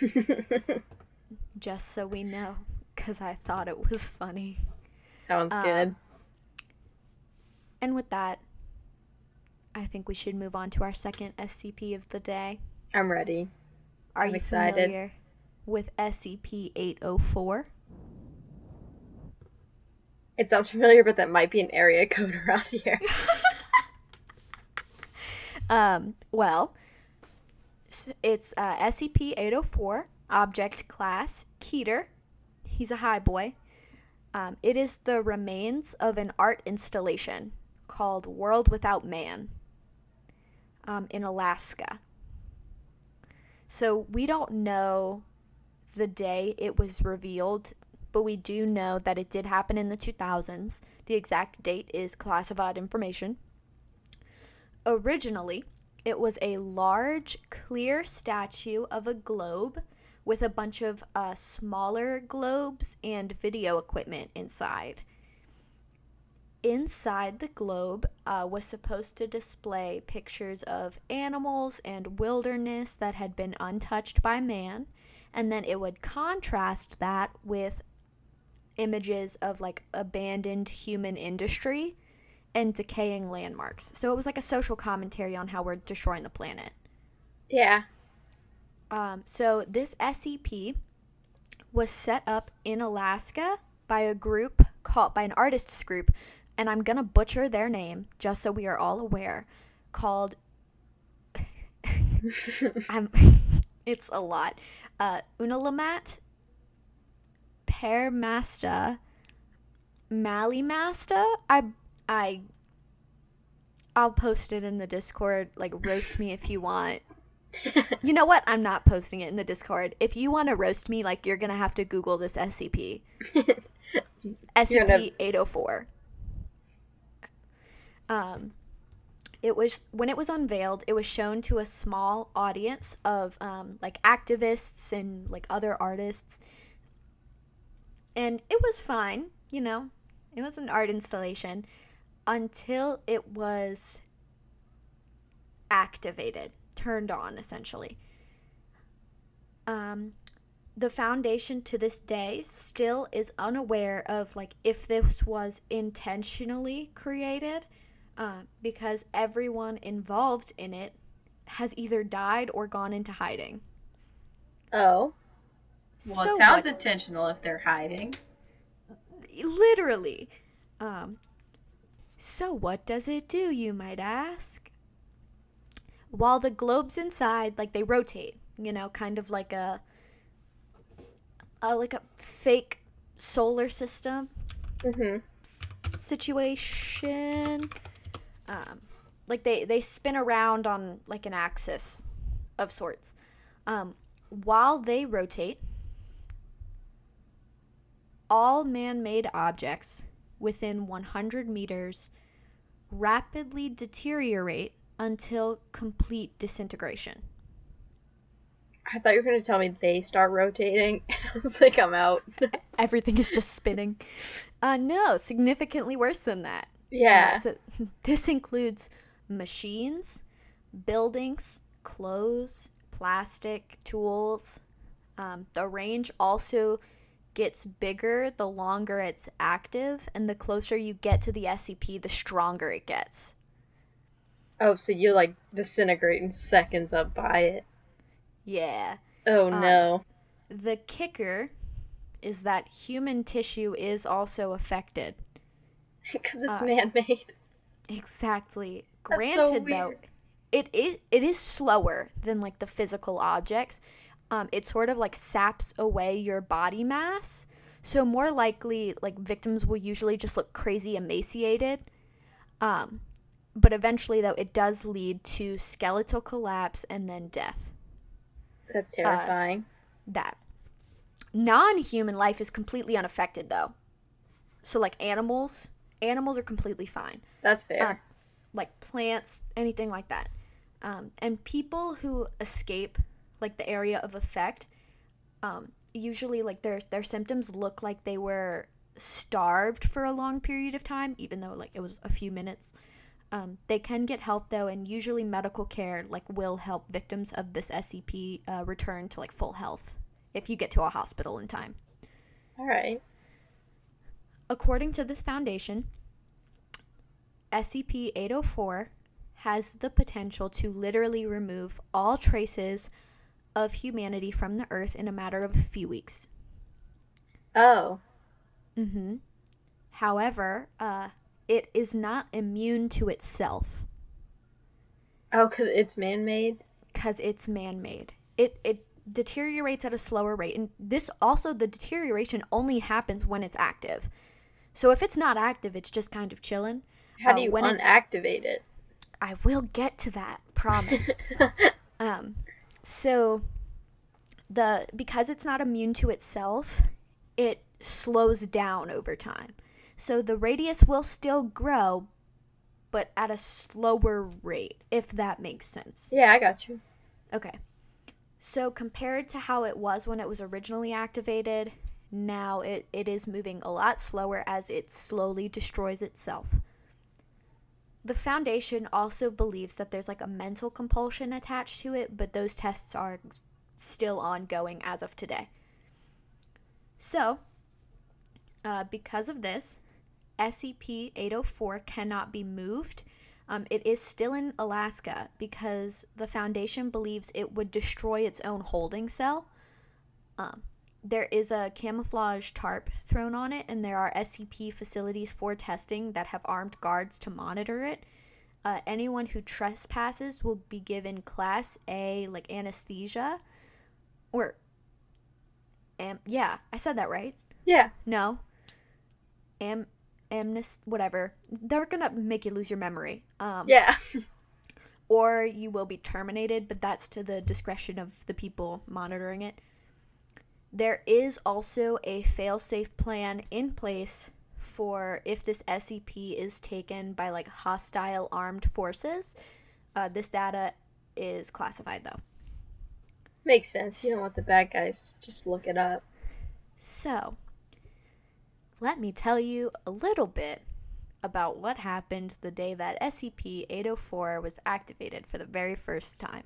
just so we know cuz I thought it was funny. That one's Uh, good. And with that, I think we should move on to our second SCP of the day. I'm ready. Are I'm you excited. familiar with SCP 804? It sounds familiar, but that might be an area code around here. Um, well, it's uh, SCP 804, object class Keter. He's a high boy. Um, it is the remains of an art installation called World Without Man um, in Alaska. So we don't know the day it was revealed, but we do know that it did happen in the 2000s. The exact date is classified information. Originally, it was a large, clear statue of a globe with a bunch of uh, smaller globes and video equipment inside. Inside the globe uh, was supposed to display pictures of animals and wilderness that had been untouched by man, and then it would contrast that with images of like abandoned human industry and decaying landmarks. So it was like a social commentary on how we're destroying the planet. Yeah. Um, so this SCP was set up in Alaska by a group called by an artists group, and I'm gonna butcher their name just so we are all aware. Called, I'm, it's a lot. Uh, Unalamat, Permasta, Malimasta. I I I'll post it in the Discord. Like roast me if you want. You know what? I'm not posting it in the Discord. If you want to roast me, like you're gonna have to Google this SCP. SCP eight oh four. Um, it was when it was unveiled. It was shown to a small audience of um, like activists and like other artists, and it was fine. You know, it was an art installation until it was activated, turned on essentially. Um, the foundation to this day still is unaware of like if this was intentionally created uh, because everyone involved in it has either died or gone into hiding. Oh. Well, So it sounds what- intentional if they're hiding. literally. Um, so, what does it do, you might ask? While the globes inside, like they rotate, you know, kind of like a, a like a fake solar system Mm-hmm. situation. Um, like they they spin around on like an axis of sorts. Um, while they rotate, all man-made objects within 100 meters rapidly deteriorate until complete disintegration. I thought you were gonna tell me they start rotating. I was like, I'm out. Everything is just spinning. Uh, no, significantly worse than that. yeah. Uh, so this includes machines, buildings, clothes, plastic, tools. Um, the range also gets bigger the longer it's active, and the closer you get to the SCP, the stronger it gets. Oh, so you like disintegrate in seconds up by it. Yeah. Oh Um, no. The kicker is that human tissue is also affected. Because it's uh, man-made. Exactly. That's Granted, so though, it is it is slower than like the physical objects. Um, it sort of like saps away your body mass. So more likely, like victims will usually just look crazy emaciated. Um, but eventually, though, it does lead to skeletal collapse and then death. That's terrifying. That non-human life is completely unaffected, though. So like animals, animals are completely fine. That's fair. uh, like plants, anything like that. Um, and people who escape like the area of effect, um, usually like their their symptoms look like they were starved for a long period of time, even though like it was a few minutes. Um, they can get help though, and usually medical care like will help victims of this SCP uh, return to like full health if you get to a hospital in time. All right. According to this foundation, SCP 804 has the potential to literally remove all traces of humanity from the earth in a matter of a few weeks. Oh. Mm hmm However, uh, it is not immune to itself Oh, because it's man-made. because it's man-made. It it deteriorates at a slower rate, and this also the deterioration only happens when it's active. So if it's not active, it's just kind of chilling. How Uh, do you when it's- unactivate it? I will get to that, promise. um, so the because it's not immune to itself, it slows down over time. So the radius will still grow, but at a slower rate, if that makes sense. yeah, I got you. Okay. So compared to how it was when it was originally activated, now it, it is moving a lot slower as it slowly destroys itself. The Foundation also believes that there's like a mental compulsion attached to it, but those tests are still ongoing as of today. So, uh, because of this, SCP 804 cannot be moved um, it is still in Alaska because the Foundation believes it would destroy its own holding cell. Um, there is a camouflage tarp thrown on it, and there are SCP facilities for testing that have armed guards to monitor it. Uh, anyone who trespasses will be given Class A, like anesthesia, or, am yeah, I said that right. Yeah. No. Am amnest whatever. They're gonna make you lose your memory. Um Yeah. or you will be terminated, but that's to the discretion of the people monitoring it. There is also a fail-safe plan in place for if this SCP is taken by like hostile armed forces. Uh, this data is classified though. Makes sense. You don't want the bad guys just look it up. So, let me tell you a little bit about what happened the day that SCP 804 was activated for the very first time.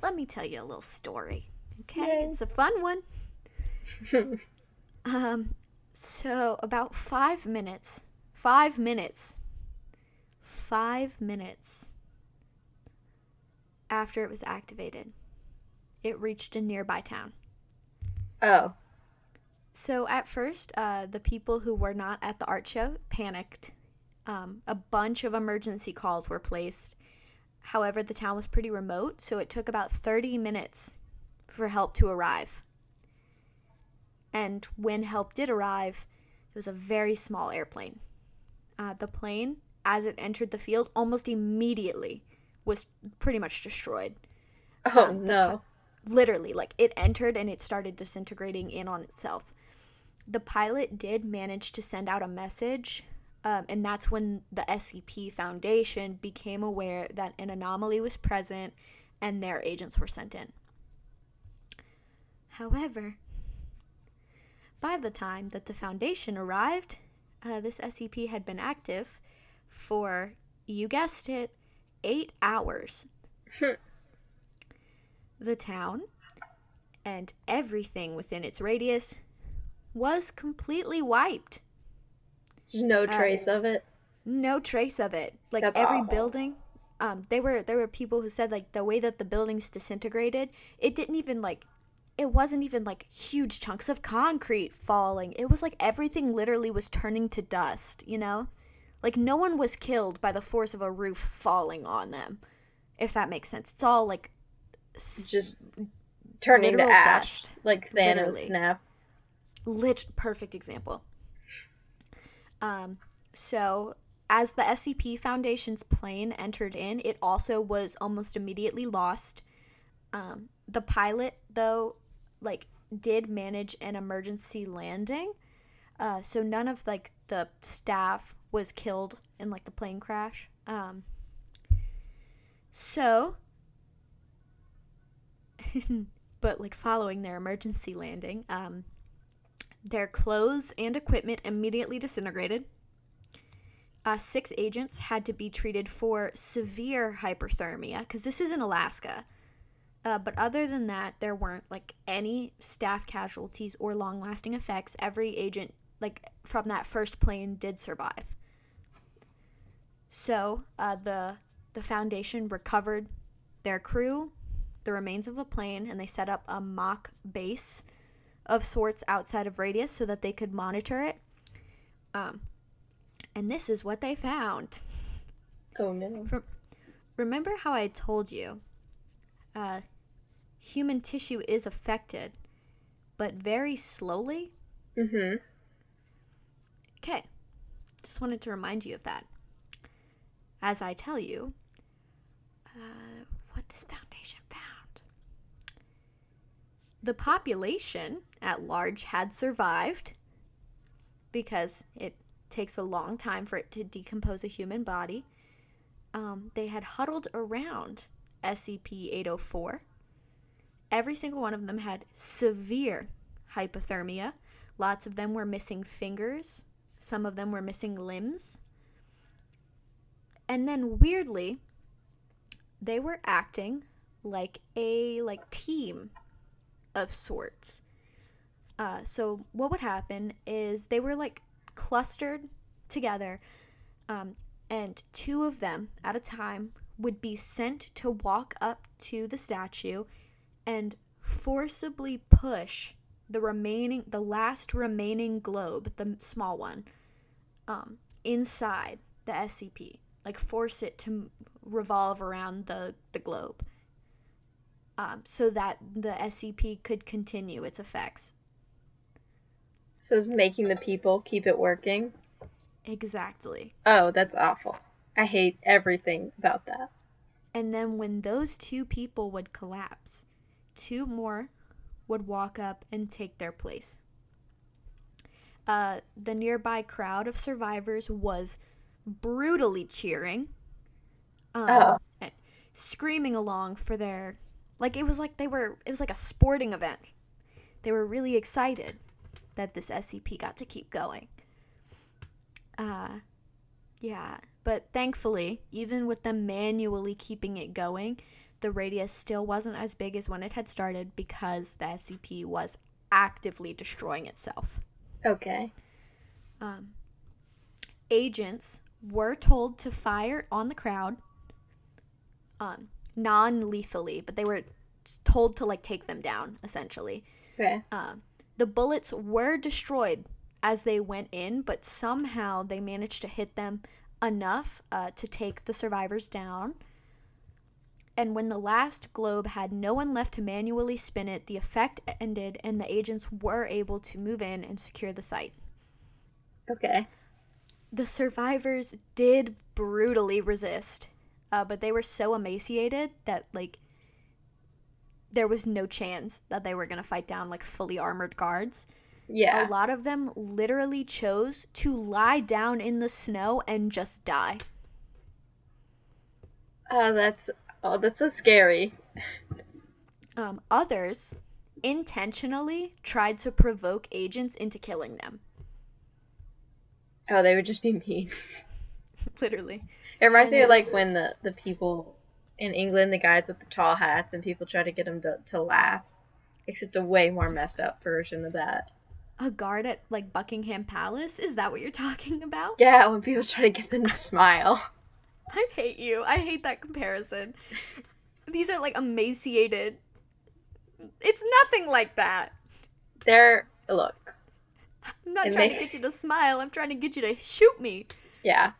Let me tell you a little story. Okay, Yay. it's a fun one. Um, so about five minutes, five minutes, five minutes after it was activated, it reached a nearby town. oh. So at first, uh, the people who were not at the art show panicked. Um, a bunch of emergency calls were placed. However, the town was pretty remote, so it took about 30 minutes for help to arrive. And when help did arrive, it was a very small airplane. Uh, the plane, as it entered the field, almost immediately was pretty much destroyed Oh Um, no. literally like it entered and it started disintegrating in on itself the pilot did manage to send out a message um, and that's when the scp foundation became aware that an anomaly was present and their agents were sent in however by the time that the foundation arrived uh, this scp had been active for you guessed it eight hours the town and everything within its radius was completely wiped. There's no Uh, trace of it. No trace of it. Like That's every awful. building, um, they were there were people who said like the way that the buildings disintegrated, it didn't even like it wasn't even like huge chunks of concrete falling. It was like everything literally was turning to dust, you know? Like no one was killed by the force of a roof falling on them. If that makes sense. It's all like s- Just turning to ash. dust. Like Thanos Literally. snap. lit perfect example um so as the scp foundation's plane entered in it also was almost immediately lost um the pilot though like did manage an emergency landing uh so none of like the staff was killed in like the plane crash um so but like following their emergency landing um their clothes and equipment immediately disintegrated. Uh, six agents had to be treated for severe hyperthermia because this is in Alaska. Uh, but other than that, there weren't like any staff casualties or long lasting effects. Every agent, like from that first plane, did survive. So uh, the the foundation recovered their crew, the remains of the plane, and they set up a mock base of sorts outside of radius so that they could monitor it. Um, and this is what they found. Oh no. Remember how I told you uh, human tissue is affected, but very slowly? Mm-hmm. Okay. just wanted to remind you of that. As I tell you, uh, what this foundation found. The population at large had survived because it takes a long time for it to decompose a human body. Um, they had huddled around SCP 804. Every single one of them had severe hypothermia. Lots of them were missing fingers. Some of them were missing limbs. And then weirdly, they were acting like a like team of sorts. Uh, so what would happen is they were like clustered together, um, and two of them at a time would be sent to walk up to the statue and forcibly push the remaining the last remaining globe the small one um, inside the scp like force it to revolve around the the globe um, so that the scp could continue its effects So it's making the people keep it working. exactly Oh, that's awful. I hate everything about that. And then when those two people would collapse, two more would walk up and take their place. Uh, the nearby crowd of survivors was brutally cheering, um, Oh. screaming along for their like it was like they were it was like a sporting event. They were really excited that this SCP got to keep going. Uh, yeah, but thankfully, even with them manually keeping it going, the radius still wasn't as big as when it had started because the SCP was actively destroying itself. Okay. Um, agents were told to fire on the crowd um, non lethally, but they were told to like take them down essentially. Okay. Um, the bullets were destroyed as they went in, but somehow they managed to hit them enough uh, to take the survivors down. And when the last globe had no one left to manually spin it, the effect ended and the agents were able to move in and secure the site. Okay. The survivors did brutally resist, uh, but they were so emaciated that, like, there was no chance that they were going to fight down, like, fully armored guards. Yeah. A lot of them literally chose to lie down in the snow and just die. Oh, that's oh, that's so scary. Um, others intentionally tried to provoke agents into killing them. Oh, they would just be mean. literally. It reminds me of like when the the people in England, the guys with the tall hats, and people try to get them to to laugh. Except a way more messed up version of that. A guard at like Buckingham Palace? Is that what you're talking about? Yeah, when people try to get them to smile. I hate you. I hate that comparison. These are like emaciated. It's nothing like that. They're look, I'm not trying to get you to smile. I'm trying to get you to shoot me. yeah.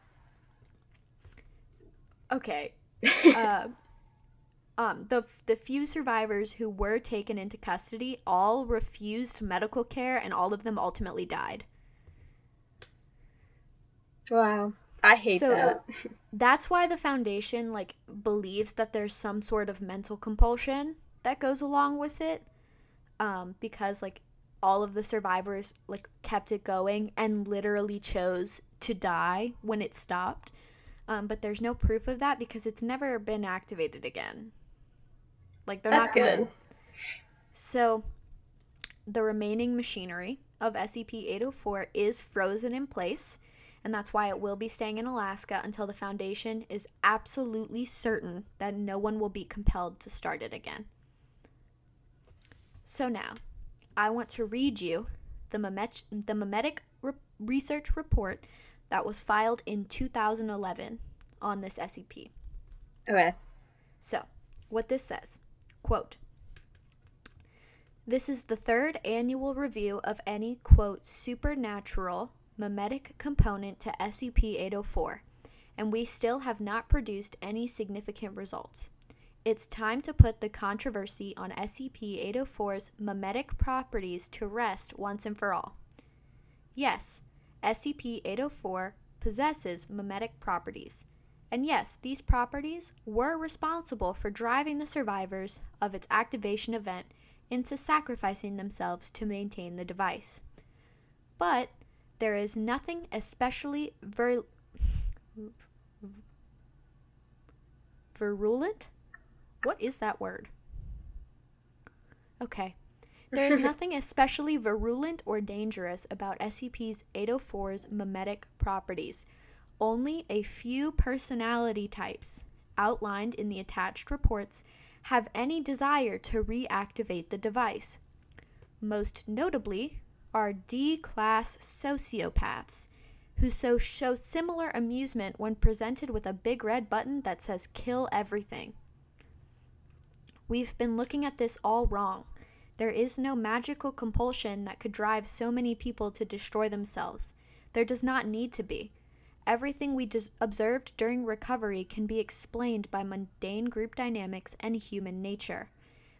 Okay. Uh, um, the the few survivors who were taken into custody all refused medical care, and all of them ultimately died. wow. I hate So- that. That's why the foundation like believes that there's some sort of mental compulsion that goes along with it, um, because like all of the survivors like kept it going and literally chose to die when it stopped. Um, but there's no proof of that because it's never been activated again. Like they're That's not gonna good. So, the remaining machinery of SCP 804 is frozen in place, and that's why it will be staying in Alaska until the Foundation is absolutely certain that no one will be compelled to start it again. So, now, I want to read you the, Memet- the Memetic re- research report that was filed in 2011 on this SCP. Okay. So, what this says, quote, this is the third annual review of any, quote, supernatural memetic component to SCP 804, and we still have not produced any significant results. It's time to put the controversy on SCP 804's mimetic properties to rest once and for all. Yes, SCP 804 possesses mimetic properties. And yes, these properties were responsible for driving the survivors of its activation event into sacrificing themselves to maintain the device. But there is nothing especially vir- virulent? What is that word? Okay. There is nothing especially virulent or dangerous about SCP 804's memetic properties. Only a few personality types, outlined in the attached reports, have any desire to reactivate the device. Most notably are D class sociopaths, who so show similar amusement when presented with a big red button that says kill everything. We've been looking at this all wrong. There is no magical compulsion that could drive so many people to destroy themselves. There does not need to be. Everything we observed during recovery can be explained by mundane group dynamics and human nature.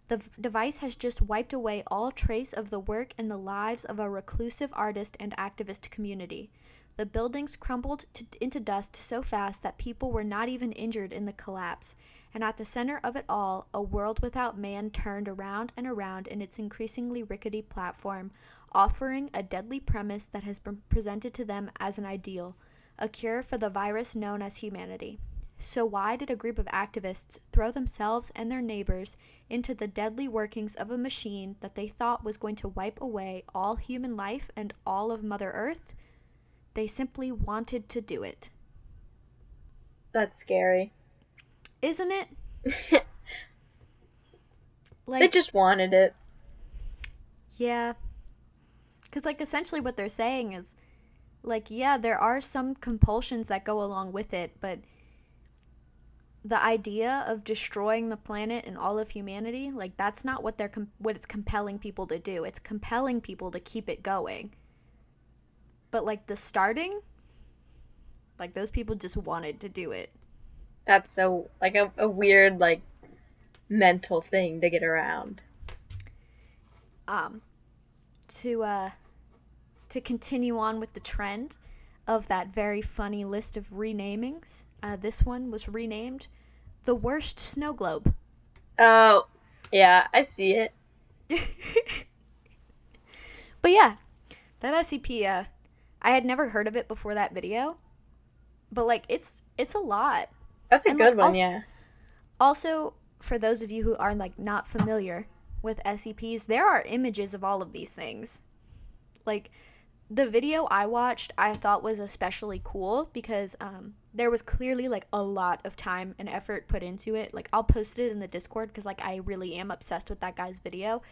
The device has just wiped away all trace of the work and the lives of a reclusive artist and activist community. The buildings crumbled to, into dust so fast that people were not even injured in the collapse. And at the center of it all, a world without man turned around and around in its increasingly rickety platform, offering a deadly premise that has been presented to them as an ideal a cure for the virus known as humanity. So, why did a group of activists throw themselves and their neighbors into the deadly workings of a machine that they thought was going to wipe away all human life and all of Mother Earth? They simply wanted to do it. That's scary. Isn't it? Like, they just wanted it. Yeah. Because, like, essentially what they're saying is, like, yeah, there are some compulsions that go along with it, but the idea of destroying the planet and all of humanity, like, that's not what they're, com- what it's compelling people to do. It's compelling people to keep it going. But, like, the starting, like, those people just wanted to do it. That's so like a, a weird like mental thing to get around. um, to uh, to continue on with the trend of that very funny list of renamings, uh, this one was renamed the worst snow globe. Oh, yeah, I see it. but yeah, that SCP, uh, I had never heard of it before that video, but like it's it's a lot. That's a And, good like, one, also- yeah. Also, for those of you who are like not familiar with SCPs, there are images of all of these things. Like the video I watched, I thought was especially cool because um, there was clearly like a lot of time and effort put into it. Like I'll post it in the Discord because like I really am obsessed with that guy's video.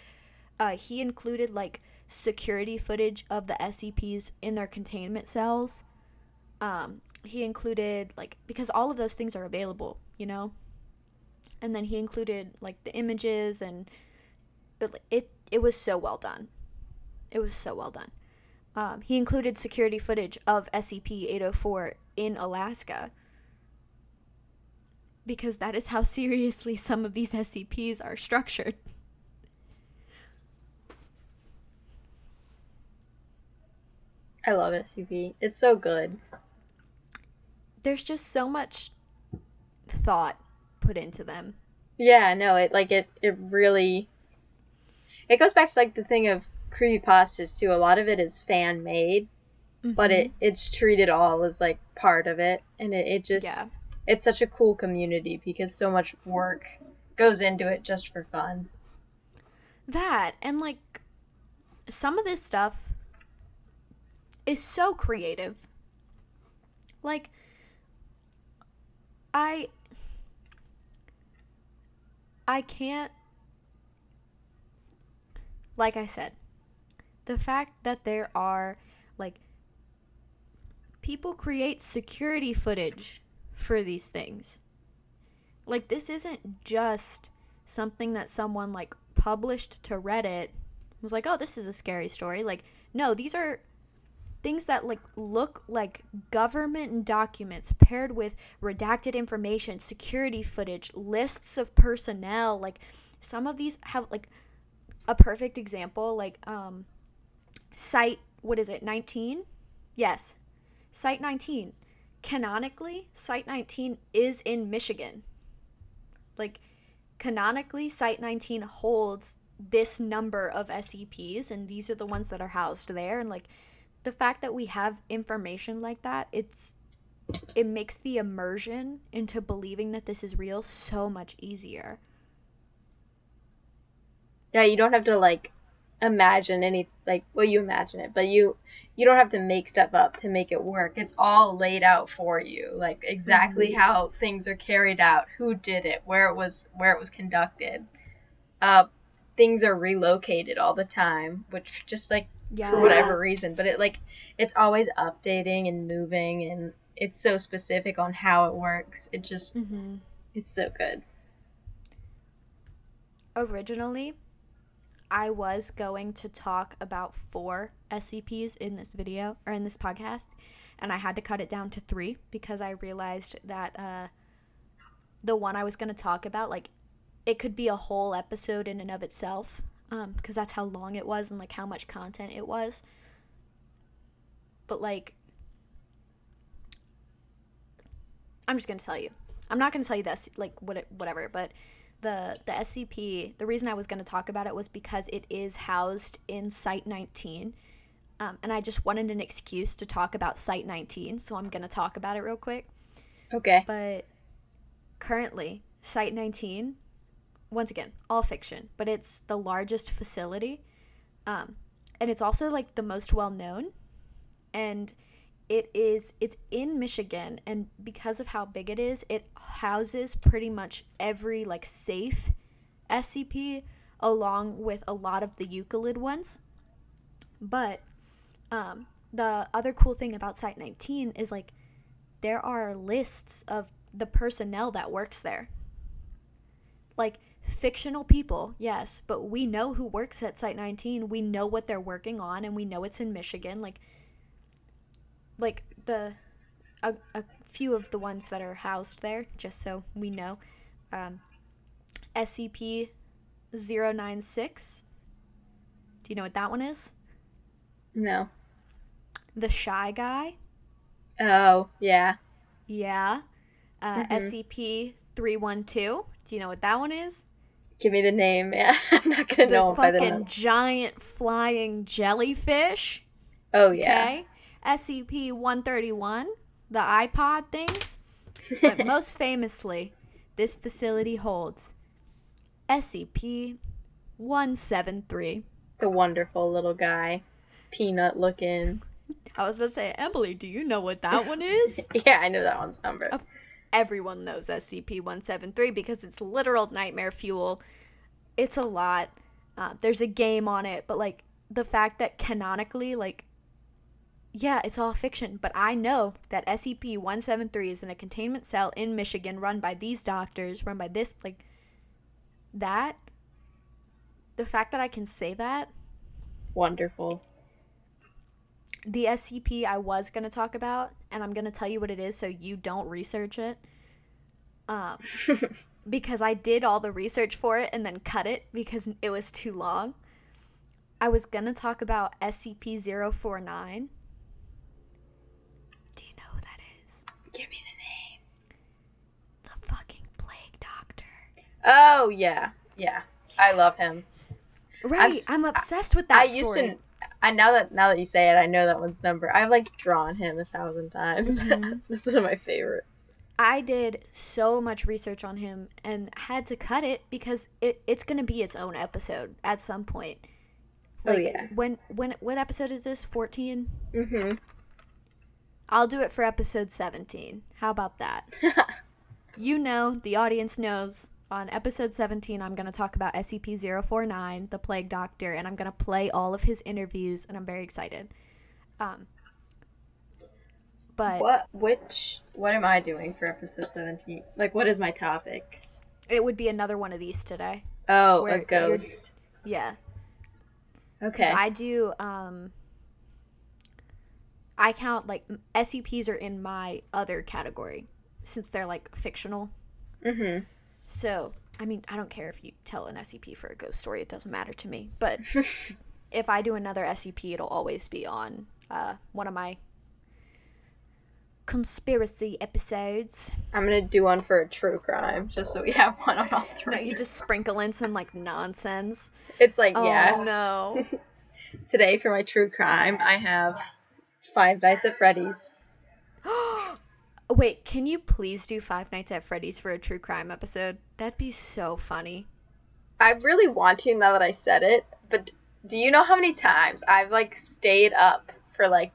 Uh, he included like security footage of the SCPs in their containment cells. Um, he included like because all of those things are available, you know. And then he included like the images and it it, it was so well done. It was so well done. Um, he included security footage of SCP-804 in Alaska because that is how seriously some of these SCPs are structured. I love SCP. It's so good. There's just so much thought put into them. Yeah, no, it like it it really it goes back to like the thing of creepypastas too. A lot of it is fan made, but it Mm-hmm. it's treated all as like part of it and it, it just Yeah. it's such a cool community because so much work goes into it just for fun. that and like some of this stuff is so creative like i i can't like i said the fact that there are like people create security footage for these things like this isn't just something that someone like published to Reddit was like, "Oh, this is a scary story." Like, no, these are things that like look like government documents paired with redacted information, security footage, lists of personnel. Like some of these have like a perfect example like um site what is it? 19? Yes. Site 19 canonically, Site 19 is in Michigan. Like, canonically, Site 19 holds this number of SCPs, and these are the ones that are housed there. And, like, the fact that we have information like that, it's it makes the immersion into believing that this is real so much easier. Yeah, you don't have to like imagine any like well you imagine it, but you you don't have to make stuff up to make it work. It's all laid out for you, like exactly Mhm. how things are carried out, who did it, where it was where it was conducted. Uh things are relocated all the time, which just like Yeah. for whatever reason, but it like it's always updating and moving and it's so specific on how it works. It just hmm it's so good. Originally, I was going to talk about four SCPs in this video or in this podcast, and I had to cut it down to three because I realized that uh, the one I was going to talk about, like, it could be a whole episode in and of itself, um, because that's how long it was and like how much content it was. But like, I'm just gonna tell you. I'm not gonna tell you this, like what it, whatever, but the the SCP. The reason I was gonna talk about it was because it is housed in Site 19, um, and I just wanted an excuse to talk about Site 19, so I'm gonna talk about it real quick. Okay. But currently, Site 19, once again, all fiction, but it's the largest facility. Um, and it's also like the most well known. And it is, it's in Michigan. And because of how big it is, it houses pretty much every like safe SCP along with a lot of the Euclid ones. But um, the other cool thing about Site 19 is like there are lists of the personnel that works there. Like fictional people, yes, but we know who works at Site 19. We know what they're working on and we know it's in Michigan. Like like the a, a few of the ones that are housed there, just so we know. Um, SCP 096. Do you know what that one is? No. The Shy Guy. Oh, yeah. Yeah. Uh, Mhm. SCP 312. Do you know what that one is? Give me the name, yeah. I'm not gonna The know if by the fucking giant flying jellyfish. Oh yeah. Okay. SCP 131. The iPod things. But most famously, this facility holds SCP 173. the wonderful little guy. Peanut looking. I was about to say, Emily, do you know what that one is? Yeah, I know that one's number. Everyone knows SCP 173 because it's literal nightmare fuel. It's a lot. Uh, there's a game on it, but like the fact that canonically, like, yeah, it's all fiction, but I know that SCP 173 is in a containment cell in Michigan run by these doctors, run by this, like, that. The fact that I can say that Wonderful. the SCP I was going to talk about, and I'm going to tell you what it is so you don't research it. Um, because I did all the research for it and then cut it because it was too long. I was going to talk about SCP 049. Do you know who that is? Give me the name. The fucking plague doctor. Oh yeah, yeah. I love him. Right, I'm, obsessed with that I used story. to. I now that now that you say it, I know that one's number. I've like drawn him a thousand times. Mhm. That's one of my favorites. I did so much research on him and had to cut it because it, it's gonna be its own episode at some point. Oh, yeah. When when what episode is this? Fourteen. Mhm. I'll do it for episode seventeen. How about that? You know, the audience knows. On episode 17, I'm going to talk about SCP 049, the Plague Doctor, and I'm going to play all of his interviews, and I'm very excited. Um, but what? Which? What am I doing for episode seventeen? Like, what is my topic? it would be another one of these today. Oh, a ghost. Yeah. Okay. I do, um, I count like SCPs are in my other category since they're like fictional. Mhm. So, I mean, I don't care if you tell an SCP for a ghost story, it doesn't matter to me. But if I do another SCP, it'll always be on uh, one of my conspiracy episodes. I'm gonna do one for a true crime, just so we have one on all three. No, you just sprinkle in some like nonsense. It's like, Oh yeah. no. Today for my true crime, I have Five Nights at Freddy's. Wait, can you please do Five Nights at Freddy's for a true crime episode? That'd be so funny. I really want to now that I said it, but do you know how many times I've like stayed up for like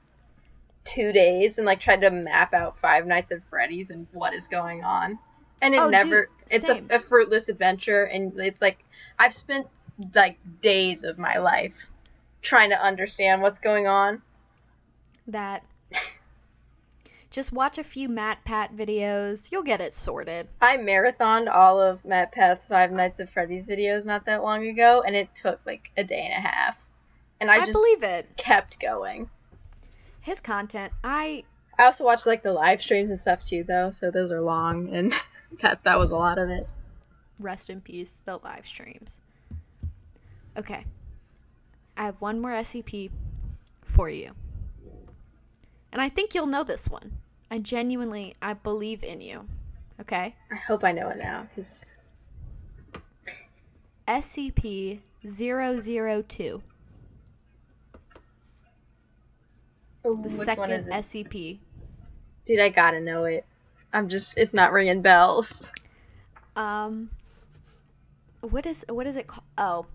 two days and like tried to map out Five Nights at Freddy's and what is going on? And it Oh, never, dude, it's a, a fruitless adventure, and it's like I've spent like days of my life trying to understand what's going on. That. Just watch a few MatPat videos. You'll get it sorted. I marathoned all of MatPat's Five Nights at Freddy's videos not that long ago, and it took like a day and a half. And I, I, just believe it. kept going. His content, I I also watched like the live streams and stuff too, though, so those are long, and that that was a lot of it. rest in peace the live streams. Okay. I have one more SCP for you. And I think you'll know this one. I genuinely I believe in you. Okay? I hope I know it now, because SCP 002. The second? SCP. Dude, I gotta know it. I'm just, it's not ringing bells. Um what is what is it called? Oh,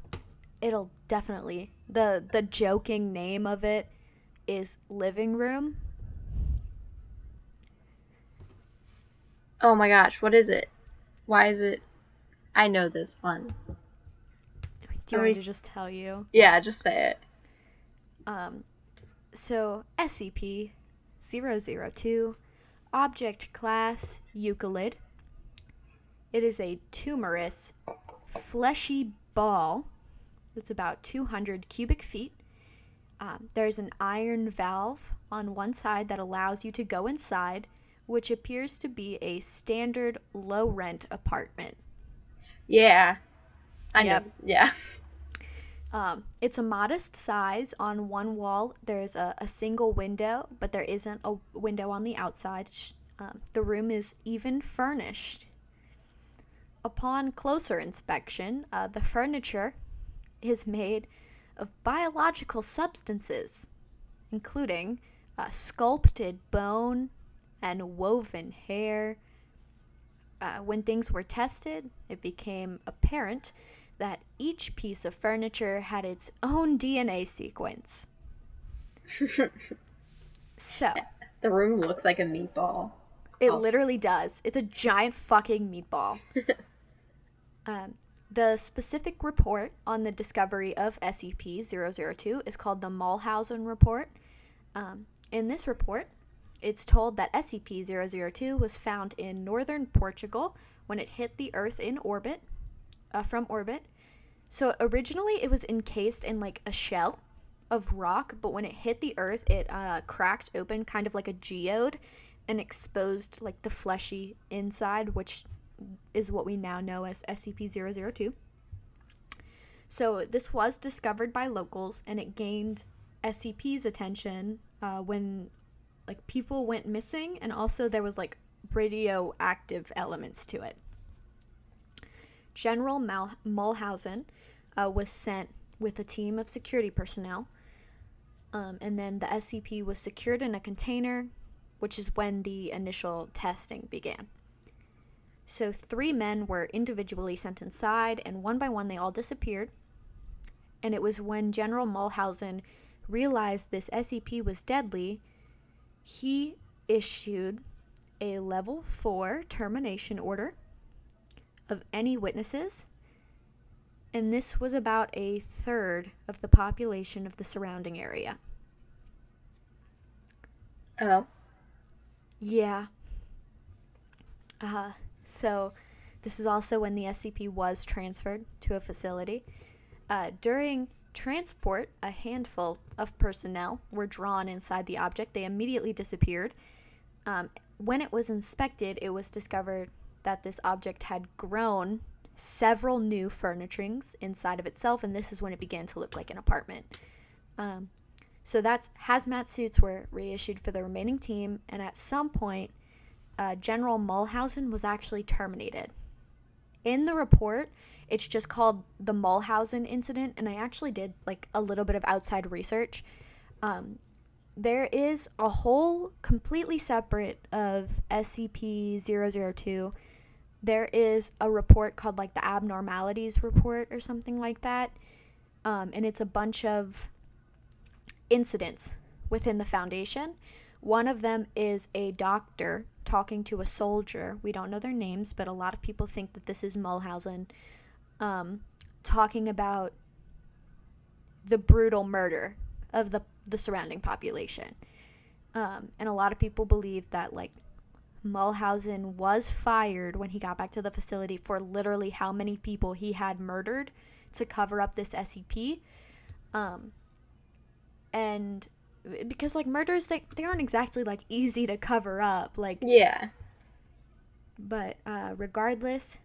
it'll definitely the the joking name of it is living room. Oh my gosh, what is it? Why is it? I know this one. Do you want me to just tell you? Yeah, just say it. Um, so SCP 002, Object Class Euclid. It is a tumorous, fleshy ball that's about 200 cubic feet. Um, there's an iron valve on one side that allows you to go inside, which appears to be a standard low rent apartment. Yeah. I Yep. know. Yeah. Um, it's a modest size. On one wall, there's a, a single window, but there isn't a window on the outside. Um, the room is even furnished. Upon closer inspection, uh, the furniture is made of biological substances, including uh, sculpted bone and woven hair. Uh, when things were tested, it became apparent that each piece of furniture had its own DNA sequence. So, the room looks like a meatball. it Oh. literally does. It's a giant fucking meatball. um, the specific report on the discovery of SCP 002 is called the Mulhausen Report. Um, in this report, it's told that SCP 002 was found in northern Portugal when it hit the Earth in orbit, uh, from orbit. So originally it was encased in like a shell of rock, but when it hit the Earth, it uh, cracked open kind of like a geode and exposed like the fleshy inside, which is what we now know as SCP 002. So this was discovered by locals and it gained SCP's attention uh, when like people went missing and also there was like radioactive elements to it. General Mal- Mulhausen uh, was sent with a team of security personnel, um, and then the SCP was secured in a container, which is when the initial testing began. So, three men were individually sent inside, and one by one they all disappeared. And it was when General Mulhausen realized this SCP was deadly, he issued a level 4 termination order of any witnesses, and this was about a third of the population of the surrounding area. Oh. Yeah. Uh, so, this is also when the SCP was transferred to a facility. Uh, during transport, a handful of personnel were drawn inside the object. They immediately disappeared. Um, when it was inspected, it was discovered that this object had grown several new furnishings inside of itself, and this is when it began to look like an apartment. Um, So that's hazmat suits were reissued for the remaining team, and at some point, uh, General Mulhausen was actually terminated. In the report, it's just called the Mulhausen incident, and I actually did like a little bit of outside research. Um, there is a whole completely separate of SCP-002. There is a report called like the abnormalities report or something like that, um, and it's a bunch of incidents within the Foundation. One of them is a doctor talking to a soldier. We don't know their names, but a lot of people think that this is Mulhausen, um, talking about the brutal murder of the the surrounding population. Um, and a lot of people believe that like Mulhausen was fired when he got back to the facility for literally how many people he had murdered to cover up this SCP. Um, and because like murders they, they aren't exactly like easy to cover up like Yeah. but uh, regardless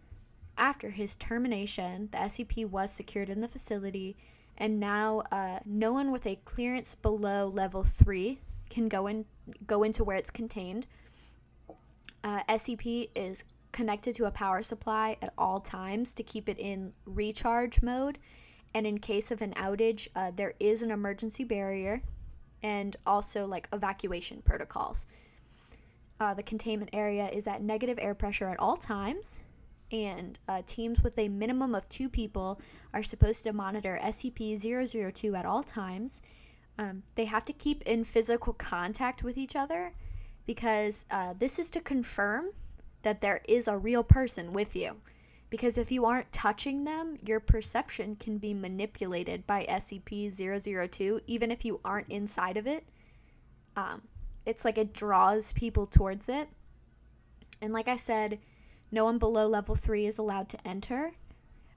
after his termination the scp was secured in the facility and now uh, no one with a clearance below level 3 can go in go into where it's contained uh, scp is connected to a power supply at all times to keep it in recharge mode and in case of an outage uh, there is an emergency barrier and also like evacuation protocols. Uh, the containment area is at negative air pressure at all times and uh, teams with a minimum of two people are supposed to monitor scp-002 at all times. Um, they have to keep in physical contact with each other because uh, this is to confirm that there is a real person with you because if you aren't touching them, your perception can be manipulated by SCP 002, even if you aren't inside of it. Um, it's like it draws people towards it. And like I said, no one below level 3 is allowed to enter.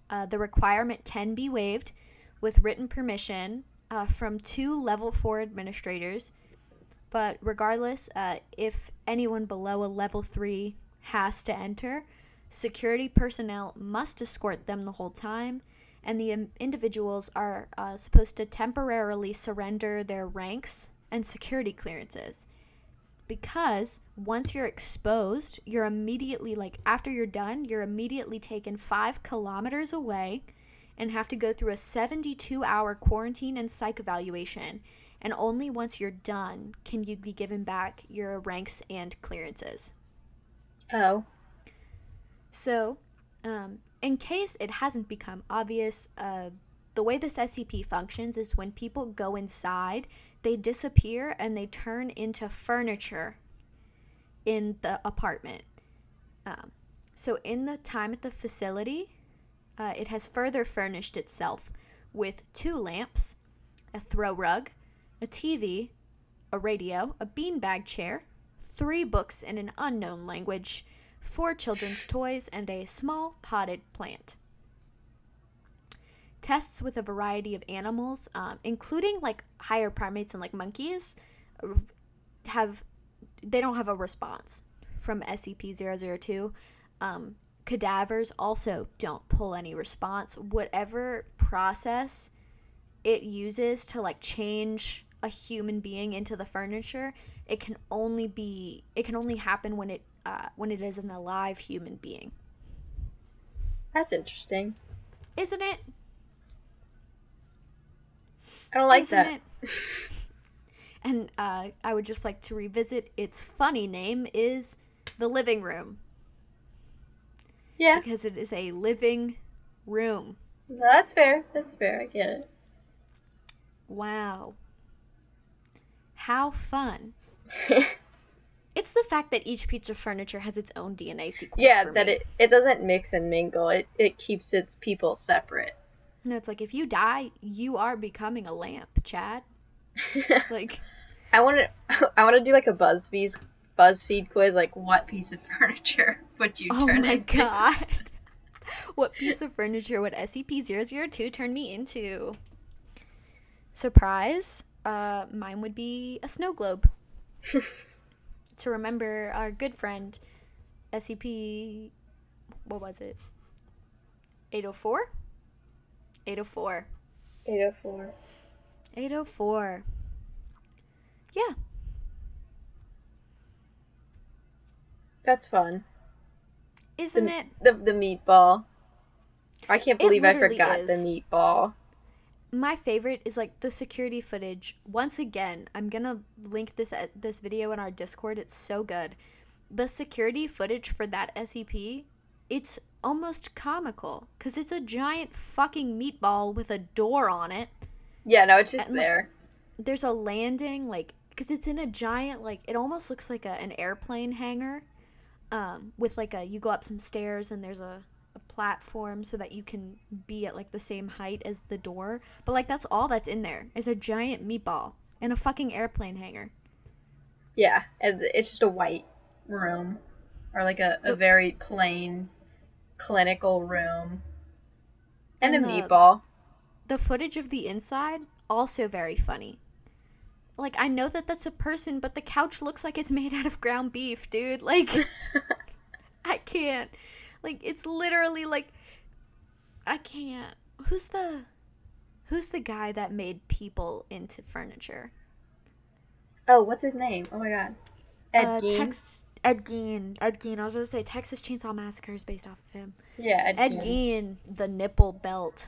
Uh, the requirement can be waived with written permission uh, from two level 4 administrators. But regardless, uh, if anyone below a level 3 has to enter, Security personnel must escort them the whole time, and the individuals are uh, supposed to temporarily surrender their ranks and security clearances. Because once you're exposed, you're immediately, like, after you're done, you're immediately taken five kilometers away and have to go through a 72 hour quarantine and psych evaluation. And only once you're done can you be given back your ranks and clearances. Oh. So, um, in case it hasn't become obvious, uh, the way this SCP functions is when people go inside, they disappear and they turn into furniture in the apartment. Um, so, in the time at the facility, uh, it has further furnished itself with two lamps, a throw rug, a TV, a radio, a beanbag chair, three books in an unknown language, four children's toys, and a small potted plant. Tests with a variety of animals, um, including like higher primates and like monkeys, have they don't have a response from SCP-002. Um, cadavers also don't pull any response. Whatever process it uses to like change a human being into the furniture, it can only be it can only happen when it uh, when it is an alive human being. That's interesting. Isn't it? I don't like Isn't that. it? And uh, I would just like to revisit its funny name is the living room Yeah, because it is a living room. that's fair. That's fair. I get it. Wow. How fun. it. It's the fact that each piece of furniture has its own DNA sequence. yeah, that me. it it doesn't mix and mingle. It it keeps its people separate. No, it's like if you die, you are becoming a lamp, Chad. Like, I want to I want to do like a BuzzFeed BuzzFeed quiz. Like, what piece of furniture would you turn into? oh turn my into? god. what piece of furniture would SCP-002 turn me into? Surprise. Uh, mine would be a snow globe. To remember our good friend SCP what was it? 804? 804. 804. 804. Yeah. That's fun. Isn't it? The the meatball. I can't believe I forgot the meatball. My favorite is like the security footage. Once again, I'm gonna link this at this video in our Discord. It's so good. The security footage for that SCP, it's almost comical because it's a giant fucking meatball with a door on it. Yeah, no, it's just And, like, there. There's a landing like because it's in a giant like it almost looks like a, an airplane hangar, um, with like a you go up some stairs and there's a platform so that you can be at like the same height as the door. But like that's all that's in there is a giant meatball and a fucking airplane hangar. Yeah, It's just a white room, or like a, a very plain clinical room. and, And a the- meatball. The footage of the inside also very funny. Like I know that that's a person, but the couch looks like it's made out of ground beef, dude. Like I can't. Like it's literally like I can't. Who's the Who's the guy that made people into furniture? Oh, what's his name? Oh my god. Ed uh, Gein? Tex- Ed Gein. Ed Gein. I was gonna say Texas Chainsaw Massacre is based off of him. yeah, Ed, Ed Gein. Gein, the nipple belt.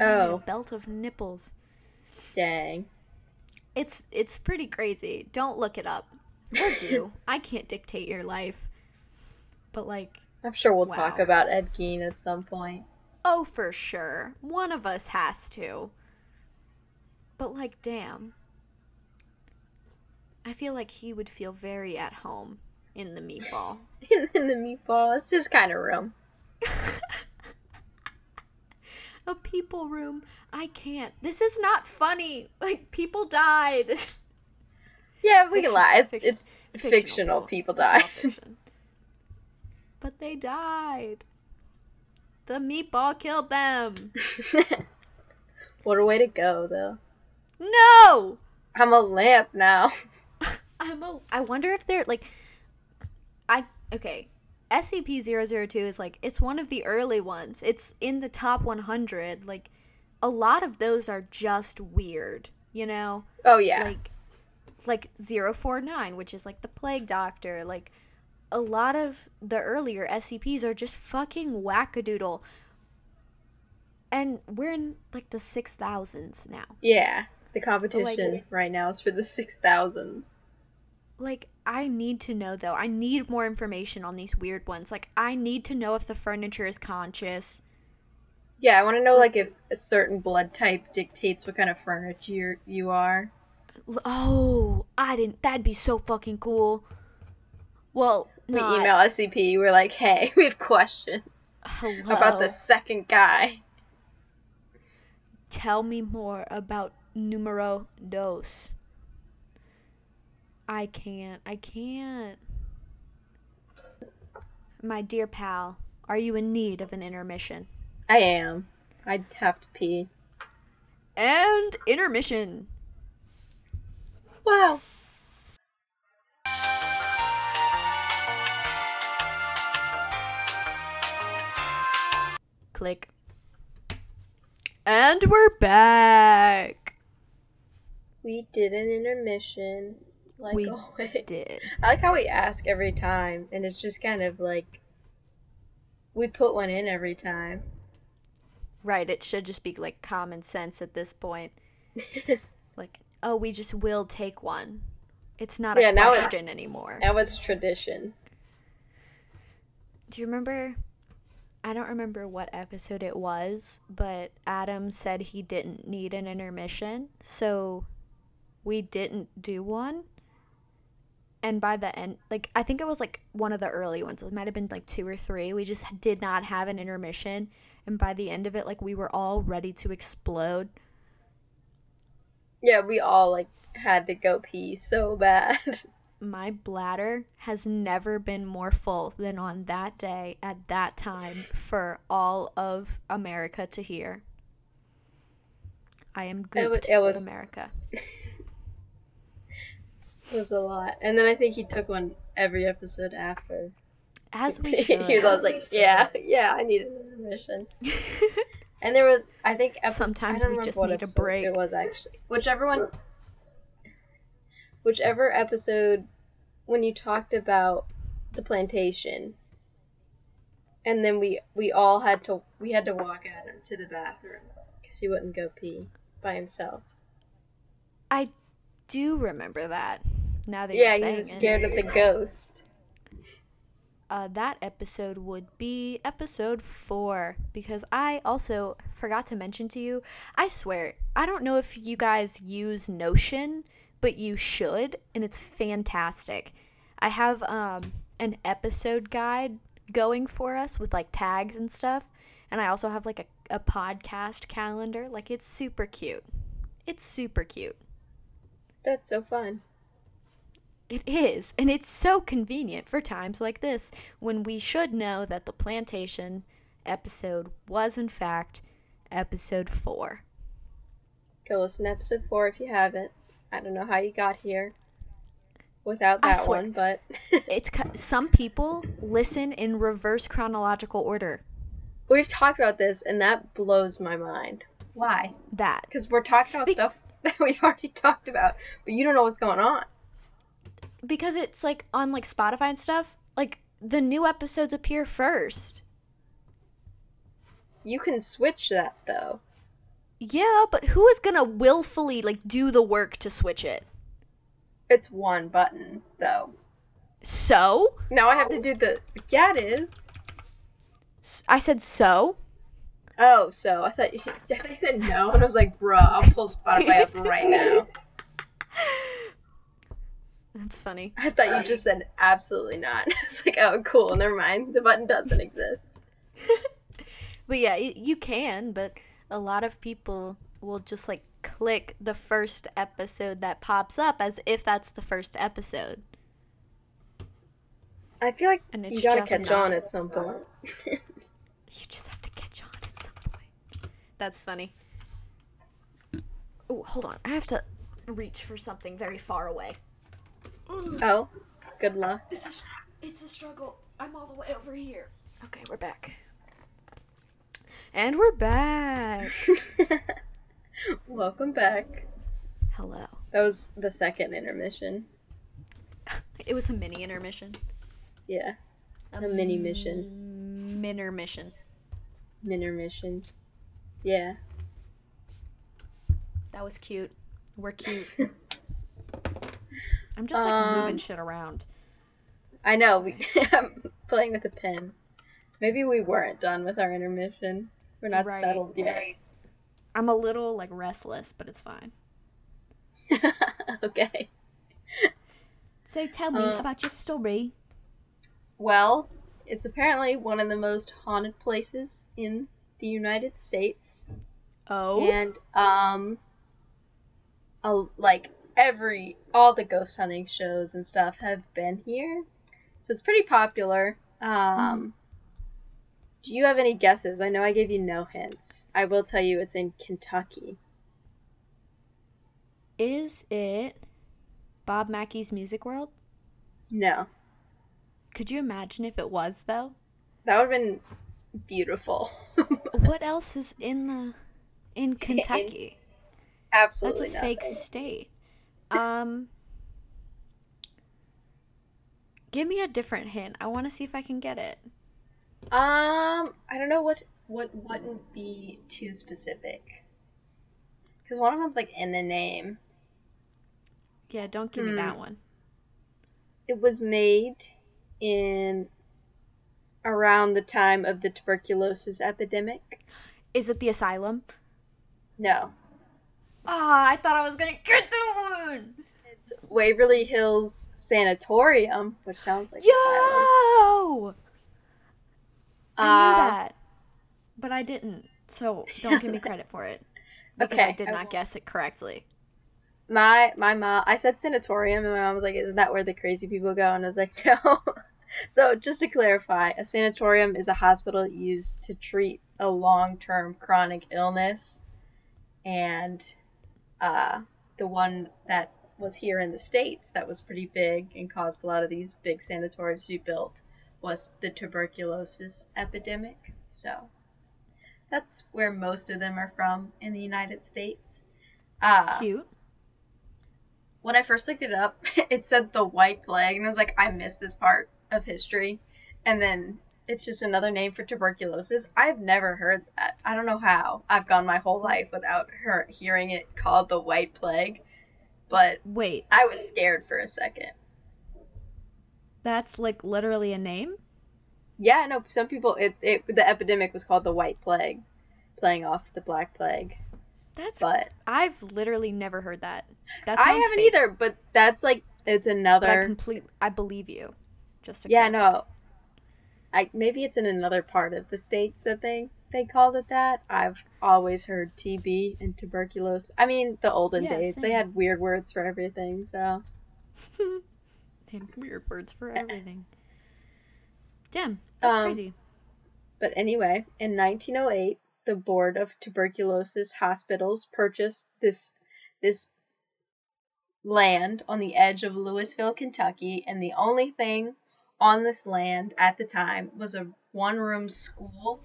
I Oh. belt of nipples. Dang. It's it's pretty crazy. Don't look it up. Or do. I can't dictate your life. But like, I'm sure we'll talk about Ed Gein at some point. oh for sure. One of us has to. But like, damn. I feel like he would feel very at home in the meatball. in the meatball. It's his kind of room. A people room. I can't. This is not funny. Like people died. Yeah, we Fiction- can lie. It's, fiction- it's fictional, people, It's all die. But they died. The meatball killed them. what a way to go, though. No! I'm a lamp now. I'm a I wonder if they're like I okay. SCP-002 is like it's one of the early ones. It's in the top 100. Like a lot of those are just weird, you know? Oh yeah. like like 049 which is like the plague doctor like a lot of the earlier scps are just fucking wackadoodle and we're in like the 6000s now yeah. The competition right now is for the six thousands. like i need to know though i need more information on these weird ones like i need to know if the furniture is conscious Yeah, I want to know like if a certain blood type dictates what kind of furniture you are. Oh i didn't that'd be so fucking cool well We not- email SCP. We're like, hey, we have questions hello. about the second guy. Tell me more about numero dos. I can't. I can't. My dear pal, are you in need of an intermission? I am. I'd have to pee. And intermission. Wow. Click. And we're back. We did an intermission. Like We always. Did. I like how we ask every time, and it's just kind of like we put one in every time. Right, it should just be like common sense at this point. Like, oh, we just will take one. It's not Yeah, a now it- question anymore. now it's tradition. Do you remember? I don't remember what episode it was, but Adam said he didn't need an intermission, so we didn't do one. And by the end, like, I think it was like one of the early ones. It might have been like two or three. We just did not have an intermission. And by the end of it, like, we were all ready to explode. Yeah, we all like had to go pee so bad. My bladder has never been more full than on that day at that time for all of America to hear. I am It wa- gooped, it was- America. it was a lot. And then I think he took one every episode after. As we he should. was always like, "Yeah, yeah, I need an intermission." And there was, I think, episode, Sometimes I we just need a break. It was actually whichever one. Whichever episode when you talked about the plantation, and then we we all had to we had to walk Adam to the bathroom because he wouldn't go pee by himself. I do remember that. Now that yeah, you're he was it. scared of the ghost. uh, that episode would be episode four because I also forgot to mention to you. I swear, I don't know if you guys use Notion, but you should, and it's fantastic. I have um, an episode guide going for us with like tags and stuff, and I also have like a, a podcast calendar. Like, it's super cute. It's super cute. That's so fun. It is, and it's so convenient for times like this when we should know that the plantation episode was, in fact, episode four. Go listen to episode four if you haven't. I don't know how you got here without that swear. one, but It's some people listen in reverse chronological order. we've talked about this, and that blows my mind. Why? That Because we're talking about Be- stuff that we've already talked about, but you don't know what's going on. because it's like on like Spotify and stuff. Like the new episodes appear first. You can switch that though. Yeah, but who is gonna willfully like do the work to switch it? It's one button though. So Now I have to do the. Yeah, it is. S- I said so. Oh, so I thought you, I thought you said no, and I was like, bruh, I'll pull Spotify up right now. That's funny. I thought you just said absolutely not. It's like, oh, cool, never mind. The button doesn't exist. But yeah, you can, but a lot of people will just like click the first episode that pops up as if that's the first episode. I feel like And it's you gotta catch not. on at some point. You just have to catch on at some point. That's funny. Oh, hold on. I have to reach for something very far away. Oh, good luck. This is it's a struggle. I'm all the way over here. Okay, we're back. And we're back. Welcome back. Hello. That was the second intermission. It was a mini intermission. Yeah, A mini mission. Mintermission. intermission. Yeah. That was cute. We're cute. I'm just like Um, moving shit around. I know. We, I'm playing with a pen. Maybe we weren't done with our intermission. We're not Right. settled yet. I'm a little like restless, but it's fine. okay. So tell me Uh, about your story. Well, it's apparently one of the most haunted places in the United States. Oh. And um a, like every all the ghost hunting shows and stuff have been here. So it's pretty popular. Um Do you have any guesses? I know I gave you no hints. I will tell you it's in Kentucky. Is it Bob Mackey's Music World? No. Could you imagine if it was though? That would have been beautiful. what else is in the in Kentucky? That's Absolutely That's a fake state. Um Give me a different hint. I want to see if I can get it. Um, I don't know what what wouldn't be too specific. Cuz one of them's like in the name. Yeah, don't give me Hmm. that one. It was made in around the time of the tuberculosis epidemic. Is it the asylum? No. Ah, I thought I was gonna get that one. It's Waverly Hills Sanatorium, which sounds like asylum. I Uh, knew that, but I didn't. So don't give me credit for it because I did I not won't. guess it correctly. My my mom, I said sanatorium, and my mom was like, "Isn't that where the crazy people go?" And I was like, "No." so just to clarify, a sanatorium is a hospital used to treat a long-term chronic illness, and uh, the one that was here in the states that was pretty big and caused a lot of these big sanatoriums to be built was the tuberculosis epidemic. So that's where most of them are from in the United States. Uh, Cute. when I first looked it up, it said the White Plague, and I was like, I missed this part of history. And then it's just another name for tuberculosis. I've never heard that. I don't know how. I've gone my whole life without her hearing it called the White Plague, but Wait, I was scared for a second. That's like literally a name? Yeah, no, some people it, it the epidemic was called the White Plague, playing off the Black Plague. That's But I've literally never heard that. That I haven't fake, either. But that's like it's But I another. complete I believe you. Just to Yeah, clarify. no. I maybe it's in another part of the state that they they called it that. I've always heard TB and tuberculosis. I mean, the olden Yeah, days they had weird words for everything. So Have weird words for everything. Damn, that's Um, crazy. But anyway, in 1908, the Board of Tuberculosis Hospitals purchased this this land on the edge of Louisville, Kentucky, and the only thing on this land at the time was a one-room school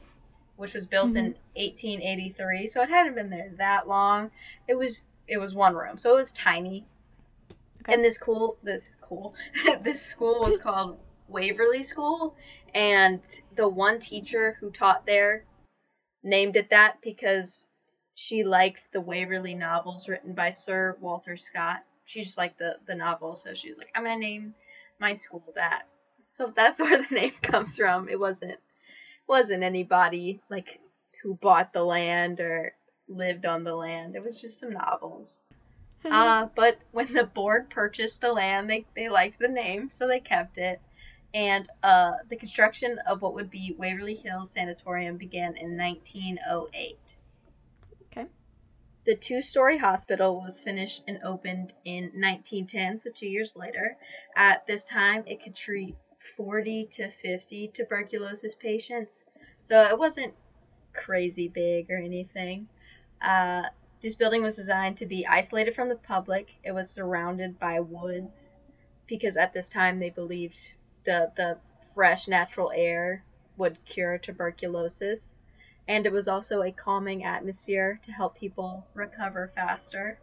which was built in 1883. So it hadn't been there that long. It was it was one room. So it was tiny. Okay. And this cool this cool this school was called Waverly School and the one teacher who taught there named it that because she liked the Waverley novels written by Sir Walter Scott. She just liked the, the novel, so she was like, I'm gonna name my school that. So that's where the name comes from. It wasn't wasn't anybody like who bought the land or lived on the land. It was just some novels. Uh, but when the board purchased the land, they, they liked the name, so they kept it. And uh, the construction of what would be Waverly Hills Sanatorium began in 1908. Okay. The two story hospital was finished and opened in 1910, so two years later. At this time, it could treat 40 to 50 tuberculosis patients, so it wasn't crazy big or anything. Uh, this building was designed to be isolated from the public. It was surrounded by woods because at this time they believed the the fresh natural air would cure tuberculosis. And it was also a calming atmosphere to help people recover faster.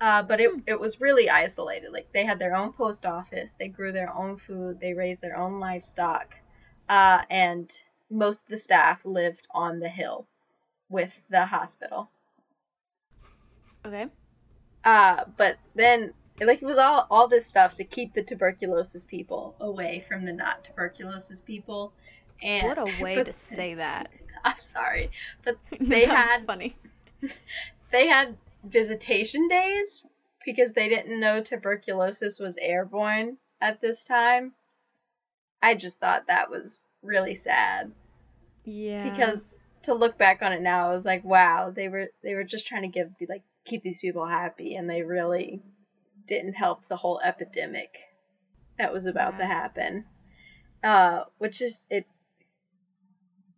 Uh, but it, it was really isolated. Like they had their own post office, they grew their own food, they raised their own livestock, uh, and most of the staff lived on the hill with the hospital. Okay. Uh, but then like it was all all this stuff to keep the tuberculosis people away from the not tuberculosis people. And What a way but- to say that. I'm sorry, but They had- funny. they had visitation days because they didn't know tuberculosis was airborne at this time. I just thought that was really sad Yeah. because to look back on it now, I was like, wow, they were they were just trying to give like keep these people happy, and they really didn't help the whole epidemic that was about to happen. Uh, which is it.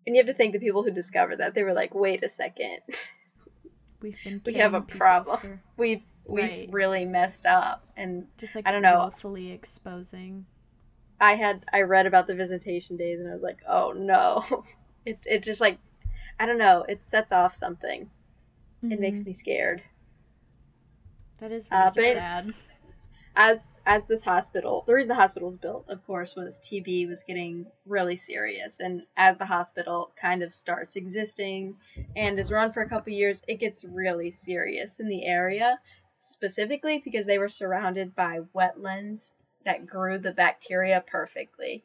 And you have to think the people who discovered that they were like, wait a second, we've been we have a problem. for we've we've Right. really messed up, and just like I don't know. willfully exposing. I had I read about the visitation days and I was like, oh no, it it just like I don't know, it sets off something. It makes Mhm. me scared. That is Uh, really it- sad. As as this hospital, the reason the hospital was built, of course, was TB was getting really serious, and as the hospital kind of starts existing and is run for a couple years, it gets really serious in the area, specifically because they were surrounded by wetlands that grew the bacteria perfectly.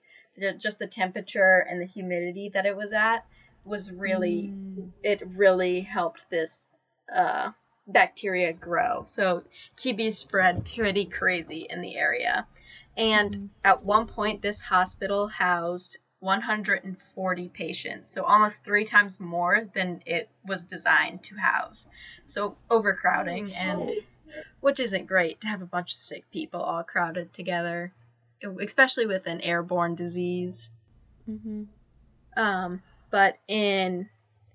Just the temperature and the humidity that it was at was really Mm. it really helped this uh, bacteria grow. So TB spread pretty crazy in the area. And Mhm. at one point, this hospital housed 140 patients, so almost three times more than it was designed to house. So overcrowding, Oh, and which isn't great to have a bunch of sick people all crowded together, especially with an airborne disease. Mhm. Um, but in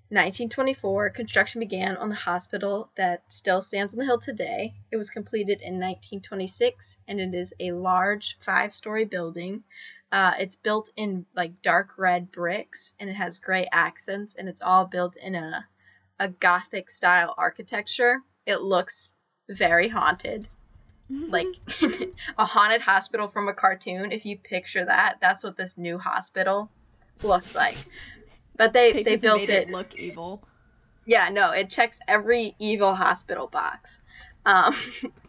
1924, construction began on the hospital that still stands on the hill today. It was completed in 1926, and it is a large five-story building. Uh, it's built in like dark red bricks, and it has gray accents, and it's all built in a a Gothic style architecture. It looks very haunted. like a haunted hospital from a cartoon. If you picture that, that's what this new hospital looks like. But they They, they, just built made it. it look evil. Yeah, no, it checks every evil hospital box. Um,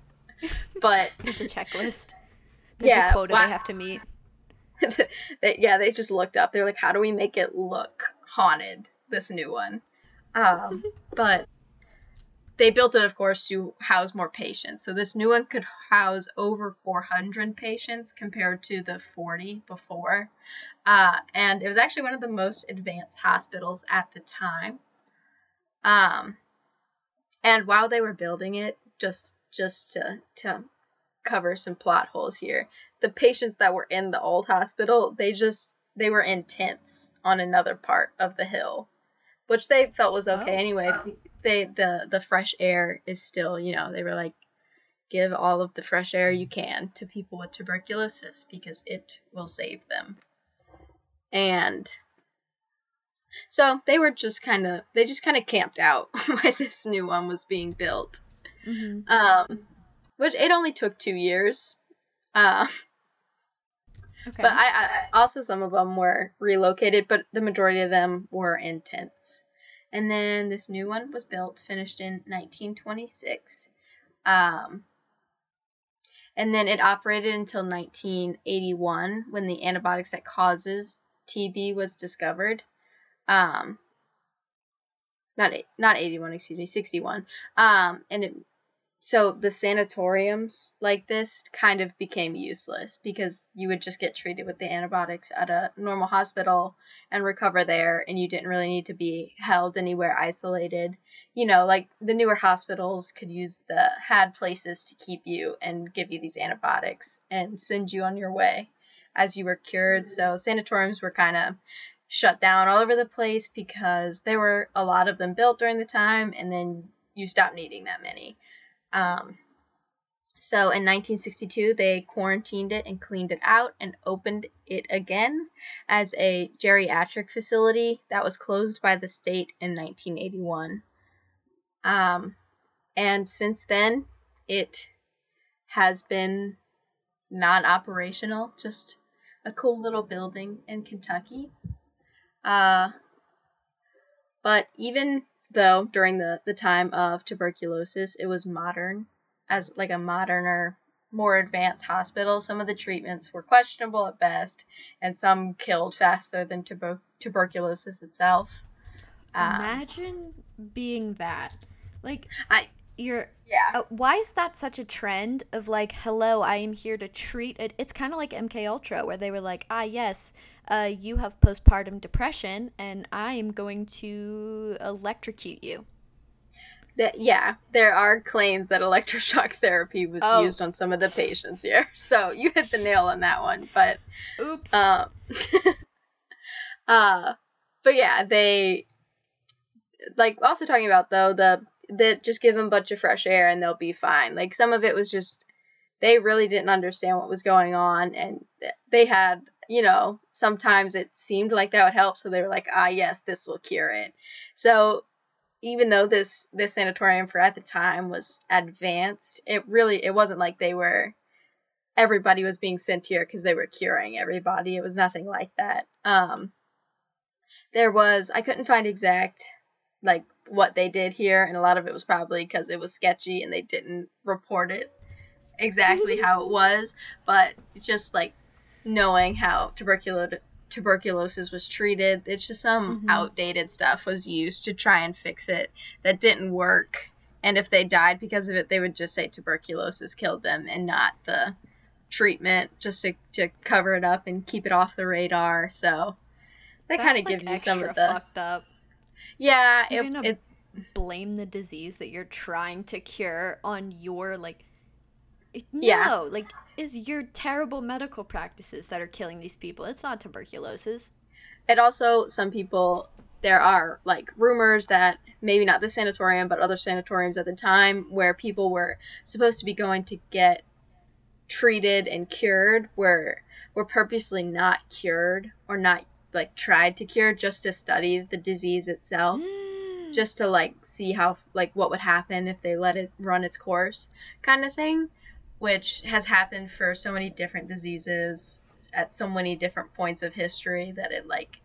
but There's a checklist. There's Yeah, a quota wha- they have to meet. they, yeah, they just looked up. They're like, how do we make it look haunted? This new one. Um, but they built it, of course, to house more patients. So this new one could house over 400 patients compared to the 40 before. Uh, and it was actually one of the most advanced hospitals at the time. Um, and while they were building it, just just to to cover some plot holes here, the patients that were in the old hospital, they just they were in tents on another part of the hill, which they felt was okay Oh. anyway. They the the fresh air is still, you know, they were like give all of the fresh air you can to people with tuberculosis because it will save them. And so they were just kind of they just kind of camped out while this new one was being built. hmm Um which it only took 2 years. Uh, Okay. but I, I also some of them were relocated, but the majority of them were in tents. And then this new one was built, finished in 1926. Um, and then it operated until 1981 when the antibiotics that causes TB was discovered. Um, not not 81, excuse me, 61. Um, and it so the sanatoriums like this kind of became useless because you would just get treated with the antibiotics at a normal hospital and recover there and you didn't really need to be held anywhere isolated you know like the newer hospitals could use the had places to keep you and give you these antibiotics and send you on your way as you were cured so sanatoriums were kind of shut down all over the place because there were a lot of them built during the time and then you stopped needing that many um, so in 1962, they quarantined it and cleaned it out and opened it again as a geriatric facility that was closed by the state in 1981. Um, and since then, it has been non operational, just a cool little building in Kentucky. Uh, but even though during the, the time of tuberculosis it was modern as like a moderner more advanced hospital some of the treatments were questionable at best and some killed faster than tuber- tuberculosis itself Um, Imagine being that. Like, I- you're. yeah Uh, why is that such a trend of like, hello, I am here to treat it? It's kind of like MK Ultra, where they were like, ah, yes, uh, you have postpartum depression, and I am going to electrocute you. that, yeah there are claims that electroshock therapy was Oh. used on some of the patients here so you hit the nail on that one but Oops. Um, uh, but yeah, they like also talking about though the that just give them a bunch of fresh air and they'll be fine. Like some of it was just they really didn't understand what was going on and they had you know sometimes it seemed like that would help so they were like ah yes this will cure it so even though this this sanatorium for at the time was advanced it really it wasn't like they were everybody was being sent here because they were curing everybody. It was nothing like that. Um, there was I couldn't find exact like what they did here, and a lot of it was probably because it was sketchy and they didn't report it exactly how it was. But just like knowing how tuberculo- tuberculosis was treated, it's just some Mhm. outdated stuff was used to try and fix it that didn't work. And if they died because of it, they would just say tuberculosis killed them and not the treatment just to, to cover it up and keep it off the radar. So that kind of like, gives you some of the fucked up. Yeah. You're It, gonna it blame the disease that you're trying to cure on your like it- Yeah. no like is your terrible medical practices that are killing these people it's not tuberculosis it also some people there are like rumors that maybe not the sanatorium but other sanatoriums at the time where people were supposed to be going to get treated and cured were were purposely not cured or not like tried to cure just to study the disease itself Mm. just to like see how like what would happen if they let it run its course kind of thing which has happened for so many different diseases at so many different points of history that it like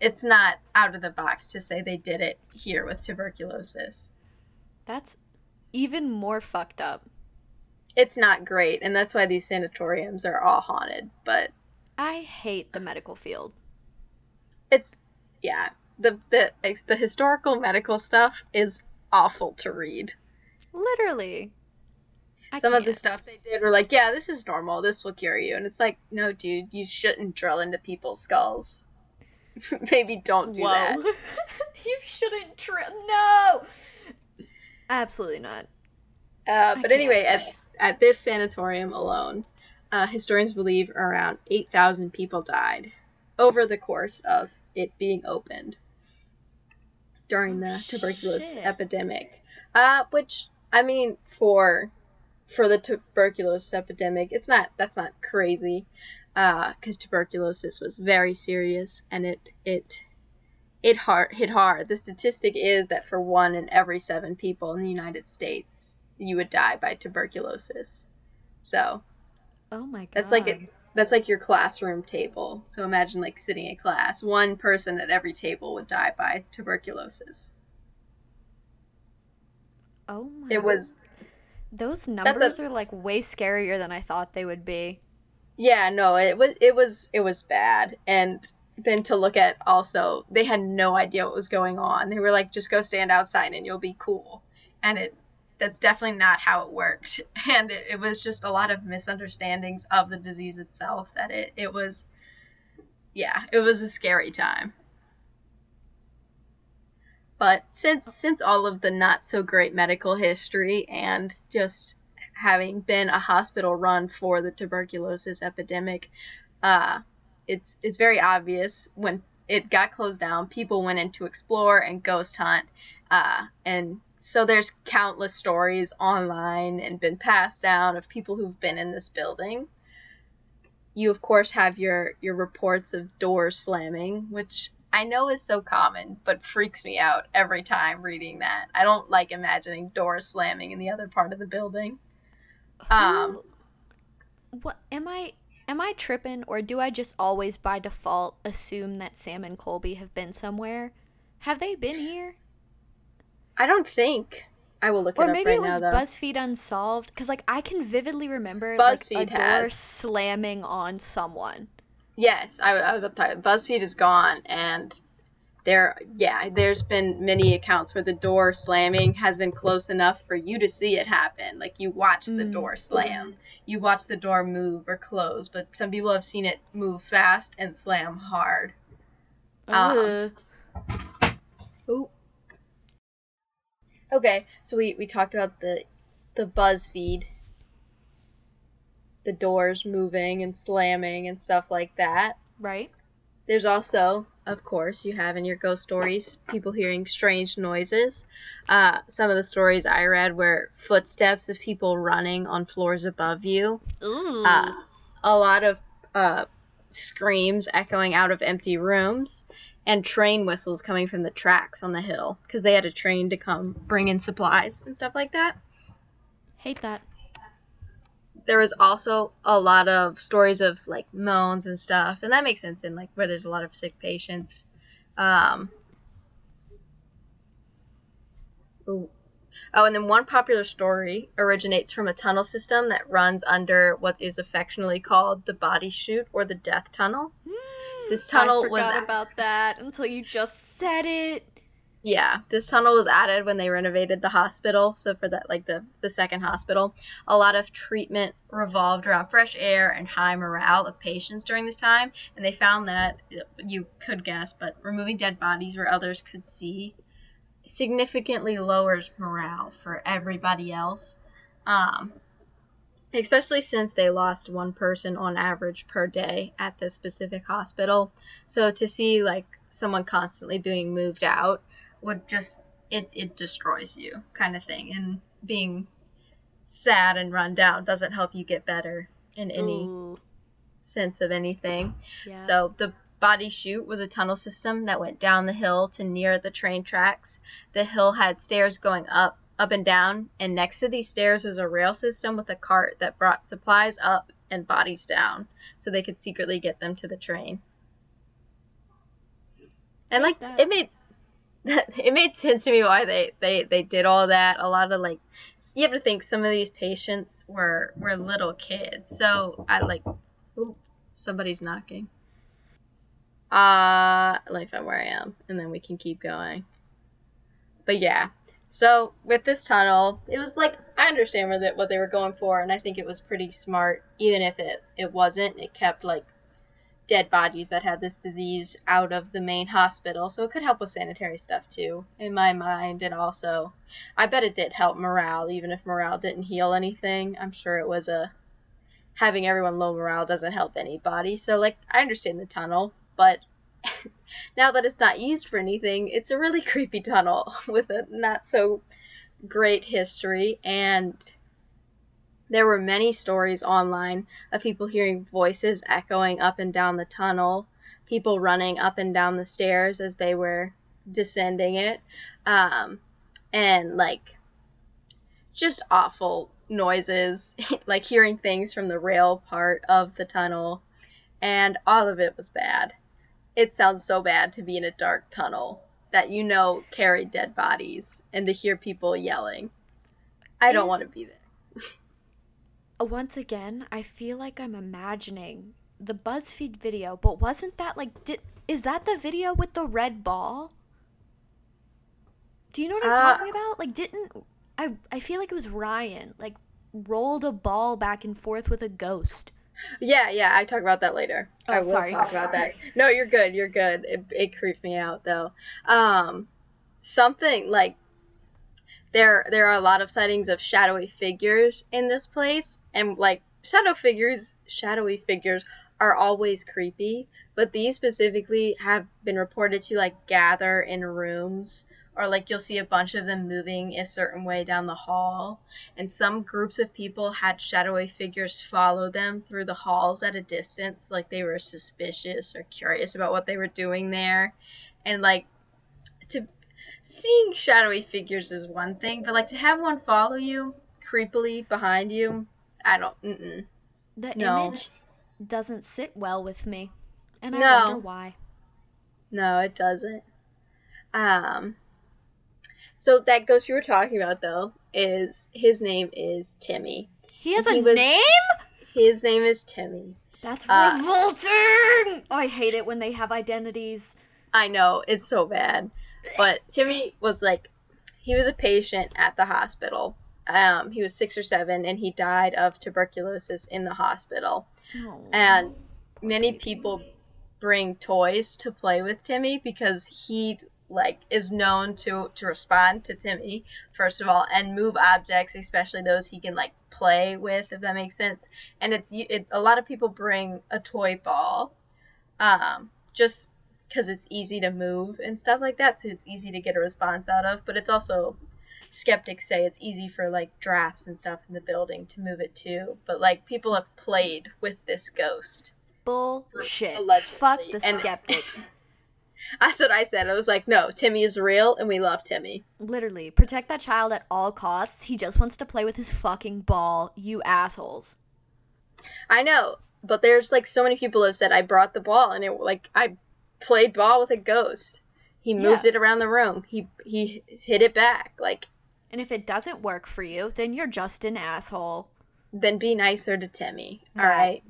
it's not out of the box to say they did it here with tuberculosis. That's even more fucked up. It's not great, and that's why these sanatoriums are all haunted, but I hate the medical field. It's yeah, the the the historical medical stuff is awful to read. Literally. I Some can't. of the stuff they did were like, yeah, this is normal. This will cure you. And it's like, no, dude, you shouldn't drill into people's skulls. Maybe don't do Whoa. that. you shouldn't drill. No! Absolutely not. Uh, but anyway, at, at this sanatorium alone, uh, historians believe around 8,000 people died over the course of it being opened during the tuberculosis Shit. epidemic. Uh, which I mean, for for the tuberculosis epidemic, it's not that's not crazy, because uh, tuberculosis was very serious and it it it hard hit hard. The statistic is that for one in every seven people in the United States, you would die by tuberculosis. So, oh my god, that's like it, that's like your classroom table. So imagine like sitting in class, one person at every table would die by tuberculosis. Oh my. It was. Those numbers a, are like way scarier than I thought they would be. Yeah, no, it was it was it was bad, and then to look at also they had no idea what was going on. They were like, just go stand outside and you'll be cool, and it that's definitely not how it worked. And it, it was just a lot of misunderstandings of the disease itself that it, it was, yeah, it was a scary time. But since since all of the not so great medical history and just having been a hospital run for the tuberculosis epidemic, uh, it's it's very obvious when it got closed down, people went in to explore and ghost hunt, uh, and so there's countless stories online and been passed down of people who've been in this building. You of course have your your reports of doors slamming, which I know is so common, but freaks me out every time reading that. I don't like imagining doors slamming in the other part of the building. Um, what am I? Am I tripping, or do I just always by default assume that Sam and Colby have been somewhere? Have they been here? I don't think. I will look or it up right now. Or maybe it was BuzzFeed Unsolved, because like I can vividly remember BuzzFeed like, a has. door slamming on someone. Yes, I, I was up to BuzzFeed is gone, and there, yeah, there's been many accounts where the door slamming has been close enough for you to see it happen. Like you watch the mm. door slam, you watch the door move or close, but some people have seen it move fast and slam hard. Uh. Um, ooh. Okay, so we, we talked about the the BuzzFeed, the doors moving and slamming and stuff like that. Right. There's also, of course, you have in your ghost stories people hearing strange noises. Uh, some of the stories I read were footsteps of people running on floors above you. Ooh. Uh, a lot of uh, screams echoing out of empty rooms and train whistles coming from the tracks on the hill because they had a train to come bring in supplies and stuff like that. Hate that. There was also a lot of stories of like moans and stuff, and that makes sense in like where there's a lot of sick patients. Um, oh, and then one popular story originates from a tunnel system that runs under what is affectionately called the body chute or the death tunnel. This tunnel I forgot was about that until you just said it. Yeah, this tunnel was added when they renovated the hospital. So for that, like the the second hospital, a lot of treatment revolved around fresh air and high morale of patients during this time. And they found that you could guess, but removing dead bodies where others could see significantly lowers morale for everybody else. Um, especially since they lost one person on average per day at this specific hospital. So to see like someone constantly being moved out would just it it destroys you kind of thing and being sad and run down doesn't help you get better in any Ooh. sense of anything. Yeah. So the body chute was a tunnel system that went down the hill to near the train tracks. The hill had stairs going up up and down, and next to these stairs was a rail system with a cart that brought supplies up and bodies down so they could secretly get them to the train. And like that. it made it made sense to me why they, they, they did all that. A lot of like you have to think some of these patients were were little kids. So I like ooh, somebody's knocking. Uh let me find where I am and then we can keep going. But yeah. So with this tunnel, it was like I understand where the, what they were going for and I think it was pretty smart even if it it wasn't. It kept like dead bodies that had this disease out of the main hospital. So it could help with sanitary stuff too, in my mind. And also, I bet it did help morale, even if morale didn't heal anything. I'm sure it was a. Having everyone low morale doesn't help anybody. So, like, I understand the tunnel, but now that it's not used for anything, it's a really creepy tunnel with a not so great history. And there were many stories online of people hearing voices echoing up and down the tunnel, people running up and down the stairs as they were descending it, um, and like just awful noises, like hearing things from the rail part of the tunnel, and all of it was bad. It sounds so bad to be in a dark tunnel that you know carried dead bodies and to hear people yelling. I don't want to be there. Once again, I feel like I'm imagining the BuzzFeed video, but wasn't that like did is that the video with the red ball? Do you know what I'm Uh, talking about? Like didn't I I feel like it was Ryan like rolled a ball back and forth with a ghost. Yeah, yeah, I talk about that later. Oh, I will sorry. talk about that. No, you're good. You're good. It, it creeped me out though. Um, something like there there are a lot of sightings of shadowy figures in this place, and like shadow figures, shadowy figures are always creepy, but these specifically have been reported to like gather in rooms or like you'll see a bunch of them moving a certain way down the hall and some groups of people had shadowy figures follow them through the halls at a distance like they were suspicious or curious about what they were doing there and like to seeing shadowy figures is one thing but like to have one follow you creepily behind you i don't mm-mm. The No. image doesn't sit well with me. And I No. wonder why. no it doesn't um so that ghost you were talking about though is his name is timmy He has He a was- name? his name is timmy That's Uh, revolting. I hate it when they have identities. I know, it's so bad. But Timmy was like he was a patient at the hospital. Um, he was six or seven and he died of tuberculosis in the hospital. Oh, And many people bring toys to play with Timmy because he like is known to to respond to Timmy first of all and move objects, especially those he can like play with if that makes sense. And it's it, a lot of people bring a toy ball, um, just because it's easy to move and stuff like that, so it's easy to get a response out of. But it's also skeptics say it's easy for like drafts and stuff in the building to move it too. But like people have played with this ghost. Bullshit. Allegedly. Fuck the And- skeptics. That's what I said. I was like, no, Timmy is real and we love Timmy. Literally, protect that child at all costs. He just wants to play with his fucking ball, you assholes. I know, but there's like so many people have said I brought the ball and it like I played ball with a ghost. He moved Yeah. it around the room. He he hit it back. Like And if it doesn't work for you, then you're just an asshole. then be nicer to Timmy. All Right. right.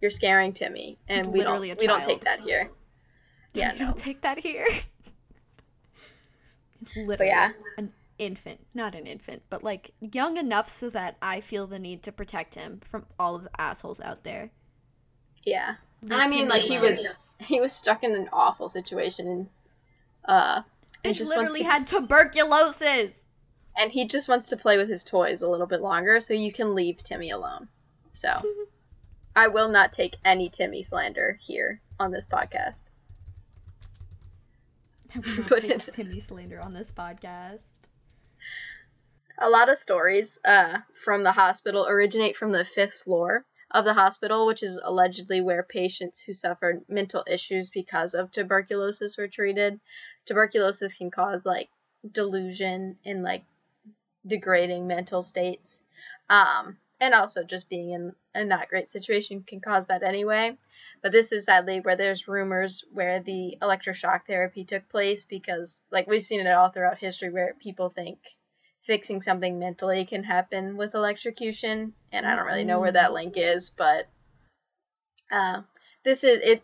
You're scaring Timmy, and He's we don't we don't take that here. Yeah, no. take that here. He's literally yeah. an infant. Not an infant, but like young enough so that I feel the need to protect him from all of the assholes out there. Yeah. Leave I mean, like he alone. was he was stuck in an awful situation, and uh, and Bitch just literally to- had tuberculosis. and he just wants to play with his toys a little bit longer, so you can leave Timmy alone. So, I will not take any Timmy slander here on this podcast. I will not But take Timmy slander on this podcast. A lot of stories uh, from the hospital originate from the fifth floor of the hospital, which is allegedly where patients who suffered mental issues because of tuberculosis were treated. Tuberculosis can cause like delusion and like degrading mental states. Um, and also just being in a not great situation can cause that anyway. But this is sadly where there's rumors where the electroshock therapy took place because, like, we've seen it all throughout history where people think fixing something mentally can happen with electrocution, and I don't really know where that link is, but uh, this is it.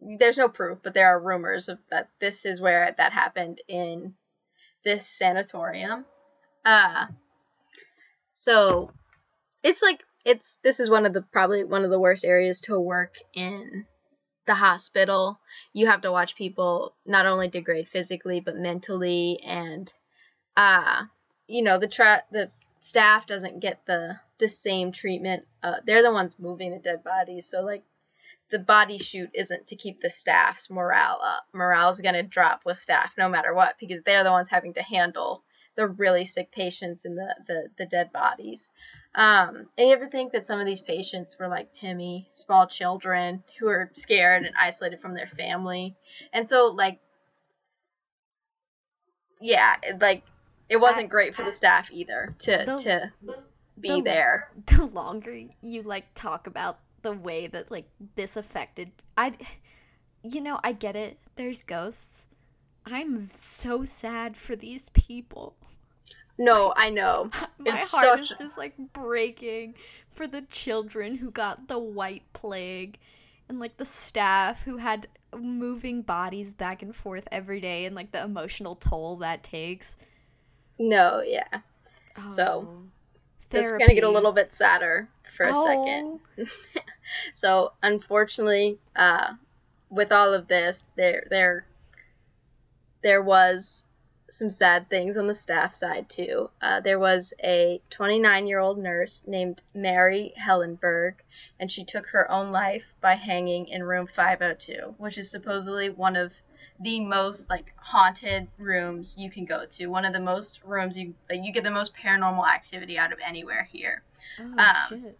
There's no proof, but there are rumors of that this is where that happened in this sanatorium. Uh, so it's like it's this is one of the probably one of the worst areas to work in the hospital. You have to watch people not only degrade physically but mentally and uh you know the tra- the staff doesn't get the the same treatment. Uh, they're the ones moving the dead bodies, so like the body chute isn't to keep the staff's morale up. Morale's gonna drop with staff no matter what because they're the ones having to handle the really sick patients and the the, the dead bodies. Um, and you have to think that some of these patients were like Timmy, small children who are scared and isolated from their family, and so like, yeah, it, like it wasn't I- great for the staff either to The- to be the- there. the longer you like talk about the way that like this affected I you know, I get it. There's ghosts. I'm so sad for these people. No, I know. My It's heart is just like breaking for the children who got the white plague and like the staff who had moving bodies back and forth every day and like the emotional toll that takes. No, yeah. So, Oh, This is gonna get a little bit sadder for a second. Oh, So unfortunately, uh, with all of this, there there there was some sad things on the staff side too. Uh, there was a 29 year old nurse named Mary Hellenberg, and she took her own life by hanging in room 502, which is supposedly one of the most like haunted rooms you can go to. One of the most rooms you like you get the most paranormal activity out of anywhere here oh Um, shit.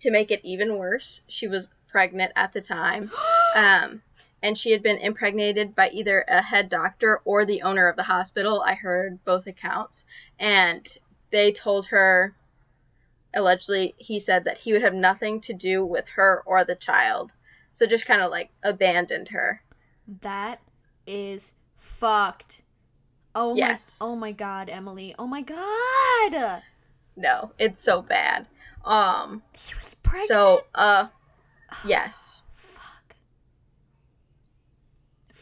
to make it even worse, she was pregnant at the time. Um, and she had been impregnated by either a head doctor or the owner of the hospital. I heard both accounts. And they told her, allegedly, he said that he would have nothing to do with her or the child. So just kind of like abandoned her. That is fucked. Oh Yes. my oh my god, Emily. Oh my god. No, it's so bad. Um, She was pregnant. so, uh, yes. fuck.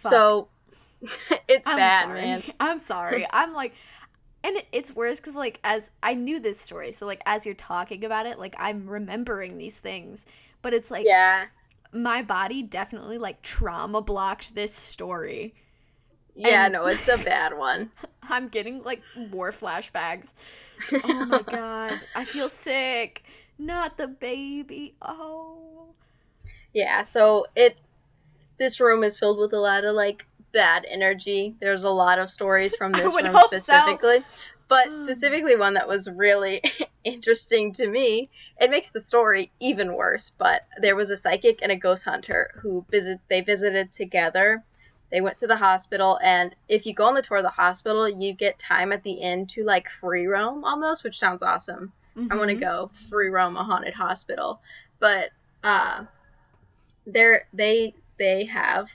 Fuck. So, it's I'm bad, sorry. man. I'm sorry. I'm like and it, it's worse cuz like as I knew this story. So like as you're talking about it, like I'm remembering these things. But it's like Yeah. my body definitely like trauma blocked this story. Yeah, And- no, it's a bad one. I'm getting like more flashbacks. Oh my god. I feel sick. Not the baby. Oh. Yeah, so it this room is filled with a lot of like bad energy. There's a lot of stories from this room hope so. specifically. But Hmm. specifically one that was really interesting to me. It makes the story even worse, but there was a psychic and a ghost hunter who visit they visited together. They went to the hospital and if you go on the tour of the hospital, you get time at the end to like free roam almost, which sounds awesome. I want to go free roam a haunted hospital. But uh, they're they they have,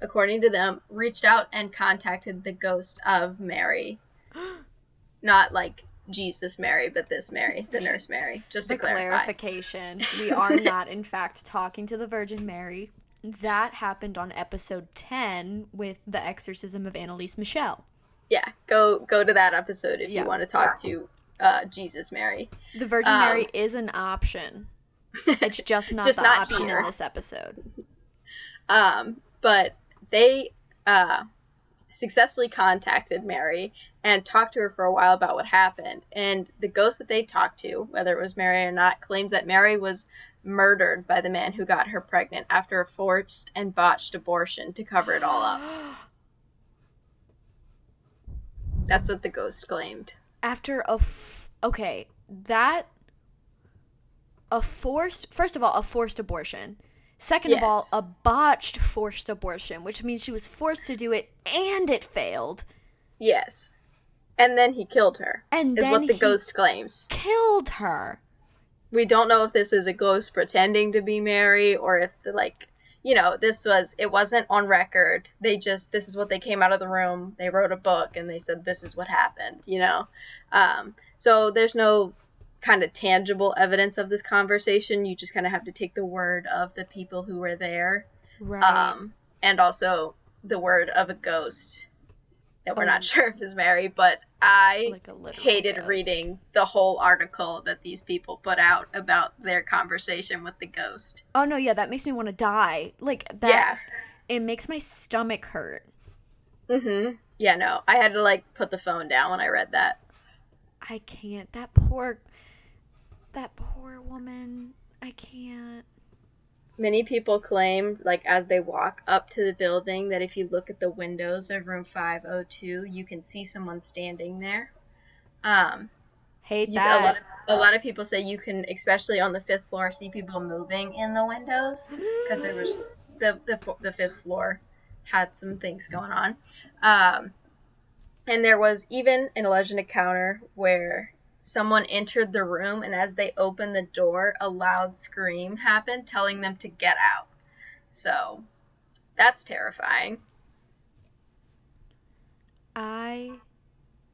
according to them, reached out and contacted the ghost of Mary, not like Jesus Mary, but this Mary, the nurse Mary. Just to clarify. clarification. We are not, in fact, talking to the Virgin Mary. That happened on episode 10 with the exorcism of Anneliese Michel. Yeah, go go to that episode if Yeah. you want to talk to uh, Jesus Mary. The Virgin Um, Mary is an option. It's just not Just the not option here. in this episode. Um, but they uh, successfully contacted Mary and talked to her for a while about what happened. And the ghost that they talked to, whether it was Mary or not, claims that Mary was murdered by the man who got her pregnant after a forced and botched abortion to cover it all up. That's what the ghost claimed. After a. F- okay, that. A forced. First of all, a forced abortion. Second of all, a botched forced abortion, which means she was forced to do it and it failed. Yes. And then he killed her. And is what the he ghost claims. killed her. We don't know if this is a ghost pretending to be Mary or if the like you know, this was it wasn't on record. They just this is what they came out of the room. They wrote a book and they said this is what happened, you know. Um, so there's no kind of tangible evidence of this conversation. You just kind of have to take the word of the people who were there. Right. Um, and also the word of a ghost that we're Oh. not sure if is Mary, but I like hated ghost. reading the whole article that these people put out about their conversation with the ghost. Oh no, yeah, that makes me want to die. Like that yeah. it makes my stomach hurt. Mhm. Yeah, no. I had to like put the phone down when I read that. I can't. That poor that poor woman. I can't. Many people claim like as they walk up to the building that if you look at the windows of room 502, you can see someone standing there. Um Hate you, a lot that. of, a lot of people say you can especially on the 5th floor see people moving in the windows. because there was the, the fo- the fifth floor had some things going on, um, and there was even an alleged encounter where someone entered the room and as they opened the door, a loud scream happened, telling them to get out. So that's terrifying. I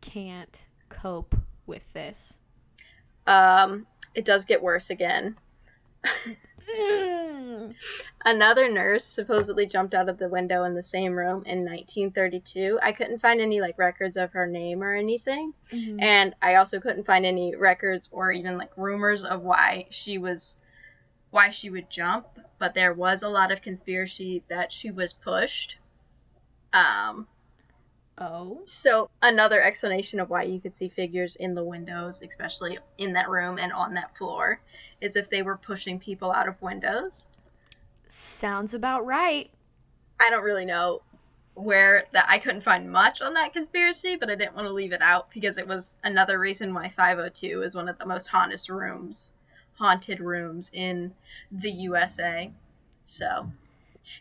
can't cope with this. Um, it does get worse again. Another nurse supposedly jumped out of the window in the same room in 1932. I couldn't find any like records of her name or anything. Mhm. and I also couldn't find any records or even like rumors of why she was why she would jump, but there was a lot of conspiracy that she was pushed. Um oh. so another explanation of why you could see figures in the windows, especially in that room and on that floor, is if they were pushing people out of windows. Sounds about right. I don't really know where that I couldn't find much on that conspiracy, but I didn't want to leave it out because it was another reason why 502 is one of the most haunted rooms, haunted rooms in the USA. So,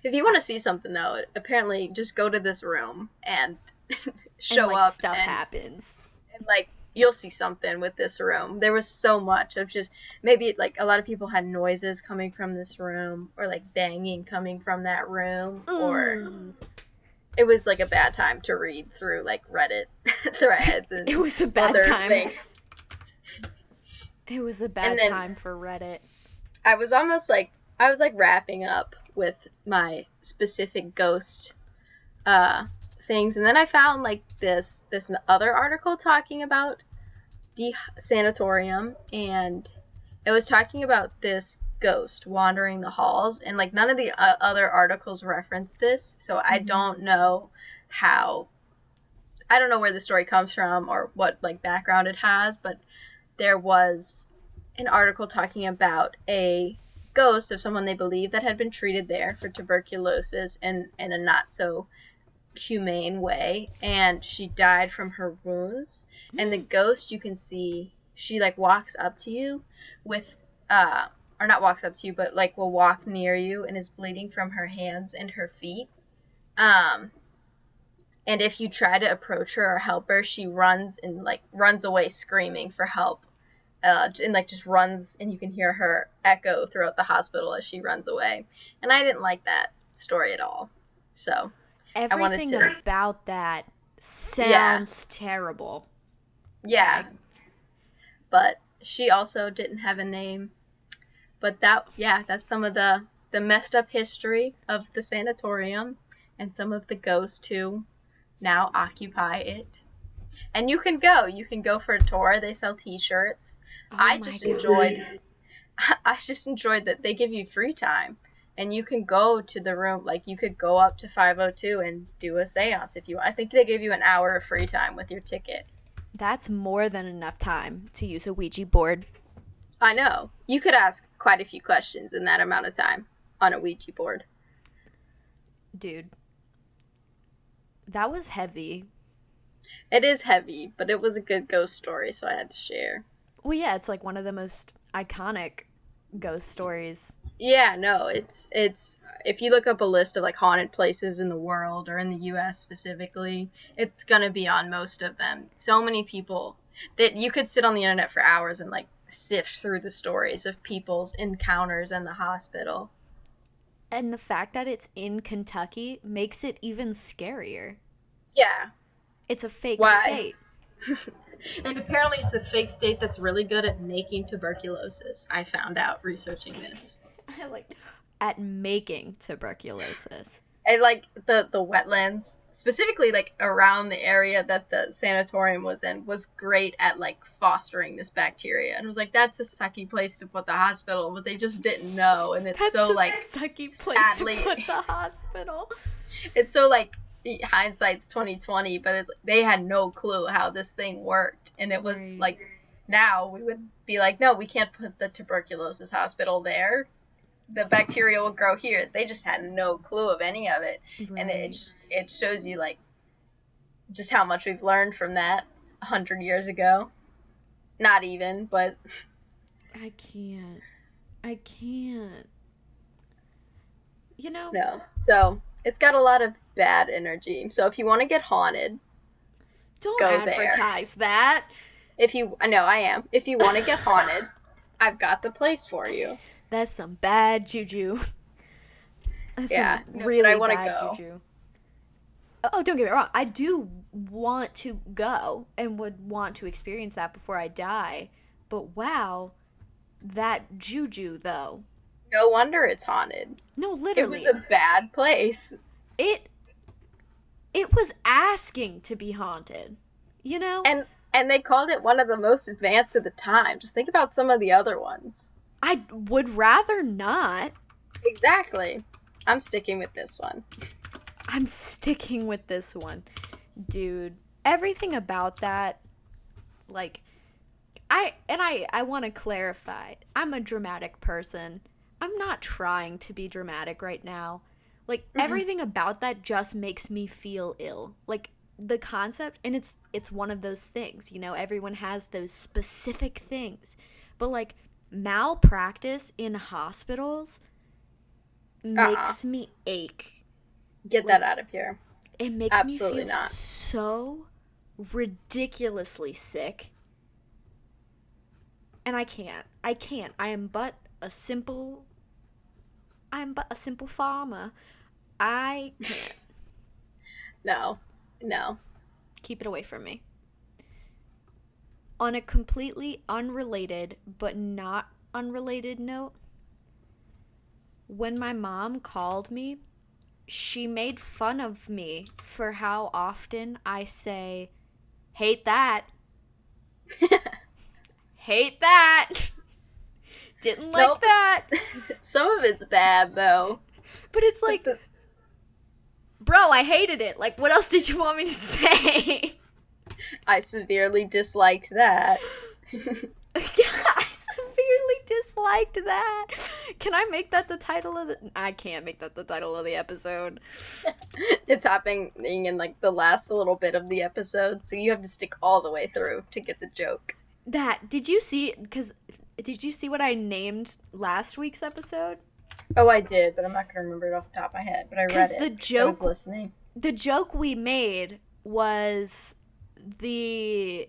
if you want to see something though, apparently just go to this room and show and, like, up Stuff and, happens. and like you'll see something with this room. There was so much of just maybe like a lot of people had noises coming from this room or like banging coming from that room or Mm. it was like a bad time to read through like Reddit threads and It was a bad time. things. It was a bad then- time for Reddit. I was almost like I was like wrapping up with my specific ghost uh things and then I found like this this other article talking about the sanatorium and it was talking about this ghost wandering the halls and like none of the uh, other articles referenced this so I Mhm. don't know how I don't know where the story comes from or what like background it has but there was an article talking about a ghost of someone they believe that had been treated there for tuberculosis and and a not so humane way and she died from her wounds. And the ghost you can see she like walks up to you with uh or not walks up to you but like will walk near you and is bleeding from her hands and her feet. Um and if you try to approach her or help her she runs and like runs away screaming for help. Uh, and like just runs and you can hear her echo throughout the hospital as she runs away. And i didn't like that story at all. So Everything to- about that sounds terrible. yeah. But she also didn't have a name. But that yeah that's some of the the messed up history of the sanatorium and some of the ghosts who now occupy it. And you can go. You can go for a tour. They sell t-shirts. Oh I just God. enjoyed. I just enjoyed that they give you free time, and you can go to the room. Like you could go up to 502 and do a séance if you. want. I think they give you an hour of free time with your ticket. That's more than enough time to use a Ouija board. I know you could ask quite a few questions in that amount of time on a Ouija board. Dude. That was heavy. It is heavy, but it was a good ghost story, so I had to share. Well, yeah, it's like one of the most iconic ghost stories. Yeah, no, it's it's if you look up a list of like haunted places in the world or in the US specifically, it's going to be on most of them. So many people that you could sit on the internet for hours and like sift through the stories of people's encounters in the hospital. And the fact that it's in Kentucky makes it even scarier. Yeah. It's a fake Why? state. and apparently it's a fake state that's really good at making tuberculosis. I found out researching this. I like at making tuberculosis. And like the the wetlands, specifically like around the area that the sanatorium was in, was great at like fostering this bacteria. And I was like, that's a sucky place to put the hospital, but they just didn't know. And it's That's so like sucky place sadly- to put the hospital. it's so like hindsight's 2020 but it's they had no clue how this thing worked and it was Right. like now we would be like no we can't put the tuberculosis hospital there the bacteria will grow here they just had no clue of any of it and it it shows you like just how much we've learned from that 100 years ago not even but I can't. I can't. You know, no so it's got a lot of bad energy so if you want to get haunted don't go there. advertise that. If you, I know I am. If you want to get haunted, I've got the place for you. That's some bad juju. That's Yeah, some no, but really I bad go. juju. Oh, oh, don't get me wrong. I do want to go and would want to experience that before I die. But wow, that juju though. No wonder it's haunted. No, literally. It was a bad place. it it was asking to be haunted. You know? And and they called it one of the most advanced of the time. Just think about some of the other ones. I would rather not. Exactly. I'm sticking with this one. I'm sticking with this one. Dude, everything about that like I and I I want to clarify. I'm a dramatic person. I'm not trying to be dramatic right now. Like Mhm. everything about that just makes me feel ill. Like the concept and it's it's one of those things, you know, everyone has those specific things. But like malpractice in hospitals makes uh-uh. me ache. Get that out of here. It makes Absolutely me feel not. so ridiculously sick. And I can't. I can't. I am but a simple I am but a simple farmer. I can't. No. No. Keep it away from me. On a completely unrelated but not unrelated note, when my mom called me, she made fun of me for how often I say, hate that, hate that, didn't like Nope. that. Some of it's bad though. But it's like, bro, I hated it. Like, what else did you want me to say? I severely disliked that. I severely disliked that. Can I make that the title of the? I can't make that the title of the episode. it's happening in like the last little bit of the episode, so you have to stick all the way through to get the joke. That did you see? Because did you see what I named last week's episode? Oh, I did, but I'm not gonna remember it off the top of my head. But I read it. the 'cause I was joke- listening. The joke we made was the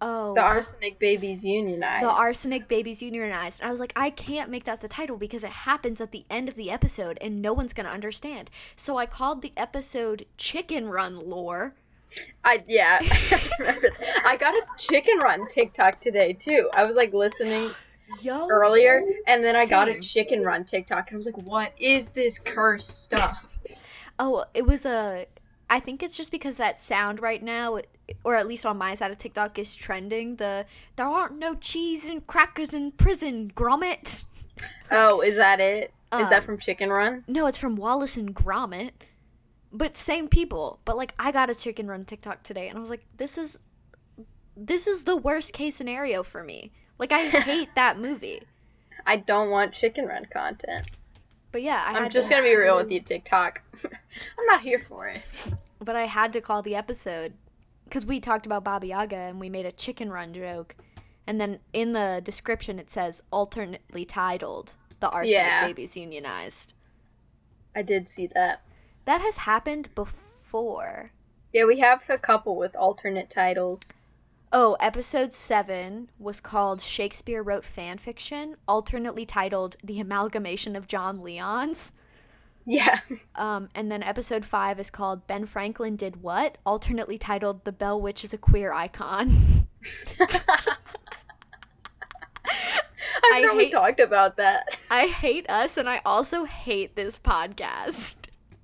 oh The arsenic babies unionized. the arsenic babies unionized. and I was like, I can't make that the title because it happens at the end of the episode and no one's gonna understand. So I called the episode Chicken Run Lore. I yeah, I remember. that. I got a chicken run TikTok today too. I was like listening Yo earlier, and then I got a chicken run TikTok, and I was like, "What is this cursed stuff?" Oh, it was a. I think it's just because that sound right now, or at least on my side of TikTok, is trending. The there aren't no cheese and crackers in prison, Gromit. oh, is that it? Is that Um, from Chicken Run? No, it's from Wallace and Gromit, but same people. But like, I got a Chicken Run TikTok today, and I was like, this is, this is the worst case scenario for me. Like, I hate that movie. I don't want Chicken Run content. But yeah, I I'm just to, gonna be real with you, TikTok. I'm not here for it. But I had to call the episode because we talked about Baba Yaga and we made a chicken run joke. And then in the description it says alternately titled The Arsenic Yeah. Babies Unionized. I did see that. That has happened before. Yeah, we have a couple with alternate titles. Oh, episode 7 was called Shakespeare Wrote Fan Fiction, alternately titled The Amalgamation of John Leon's. Yeah. Um, and then episode 5 is called Ben Franklin Did What, alternately titled The Bell Witch is a Queer Icon. I I hate- talked about that. I hate us and I also hate this podcast.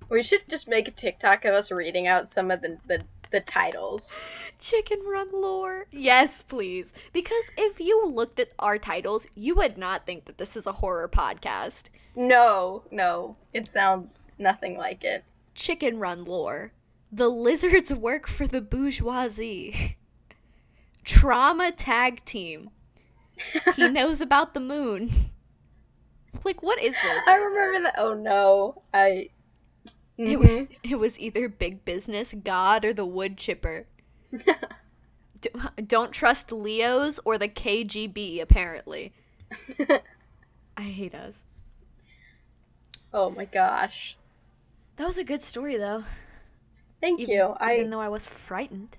We should just make a TikTok of us reading out some of the the, the titles. Chicken Run lore. Yes, please. Because if you looked at our titles, you would not think that this is a horror podcast. No, no, it sounds nothing like it. Chicken Run lore. The lizards work for the bourgeoisie. Trauma tag team. He knows about the moon. Like, what is this? I remember that. Oh no, I. It was, Mhm. it was either big business, God, or the wood chipper. D- don't trust Leos or the KGB, apparently. I hate us. oh my gosh. That was a good story, though. Thank Even, you. I. even though I was frightened.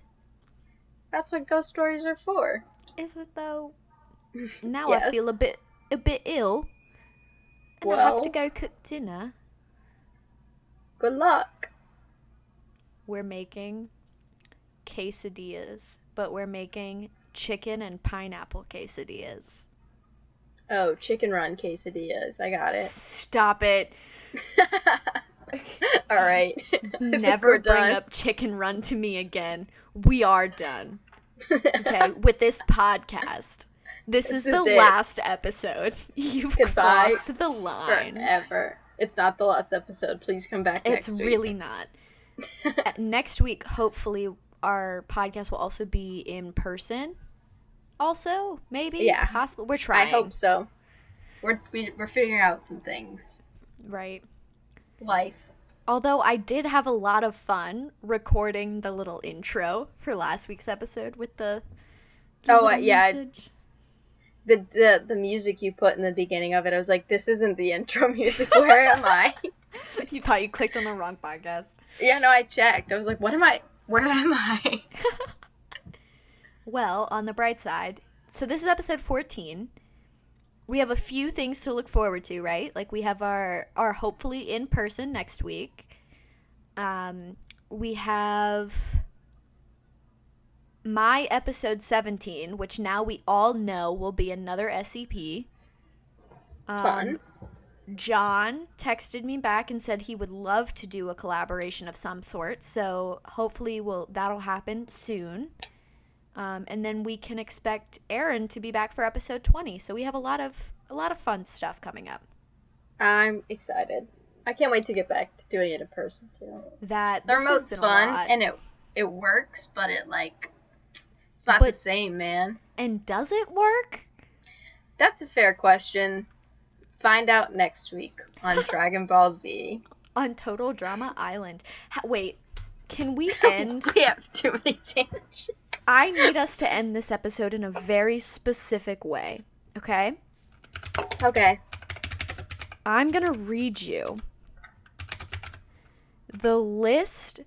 That's what ghost stories are for. Is it though? Now I feel a bit a bit ill. And I have to go cook dinner. Good luck. We're making quesadillas, but we're making chicken and pineapple quesadillas. Oh, chicken run quesadillas. I got it. Stop it. All right. Never bring done. up chicken run to me again. We are done. Okay, with this podcast. This is is the it. last episode. You've Goodbye crossed the line. Forever. It's not the last episode. Please come back It's next week. really not. Uh, Next week, hopefully, our podcast will also be in person. Also, maybe. Yeah. Possible. We're trying. I hope so. We're we, we're figuring out some things. Right. Life. Although I did have a lot of fun recording the little intro for last week's episode with the. the Oh, uh, yeah, message. The, the the music you put in the beginning of it, I was like, this isn't the intro music. Where am I? you thought you clicked on the wrong podcast. yeah, no, I checked. I was like, what am I? Where am I? Well, on the bright side, so this is episode 14. We have a few things to look forward to, right? Like we have our our hopefully in person next week. Um we have my episode 17, which now we all know will be another SCP. Um, Fun. John texted me back and said he would love to do a collaboration of some sort. So hopefully will that'll happen soon. Um, and then we can expect Aaron to be back for episode 20. So we have a lot of a lot of fun stuff coming up. I'm excited. I can't wait to get back to doing it in person too. That The remote's fun and it it works, but it like it's not But- the same, man. and does it work? That's a fair question. Find out next week on Dragon Ball Z. on Total Drama Island. Wait, can we end? we have too many tangents. I need us to end this episode in a very specific way. Okay? Okay. I'm going to read you the list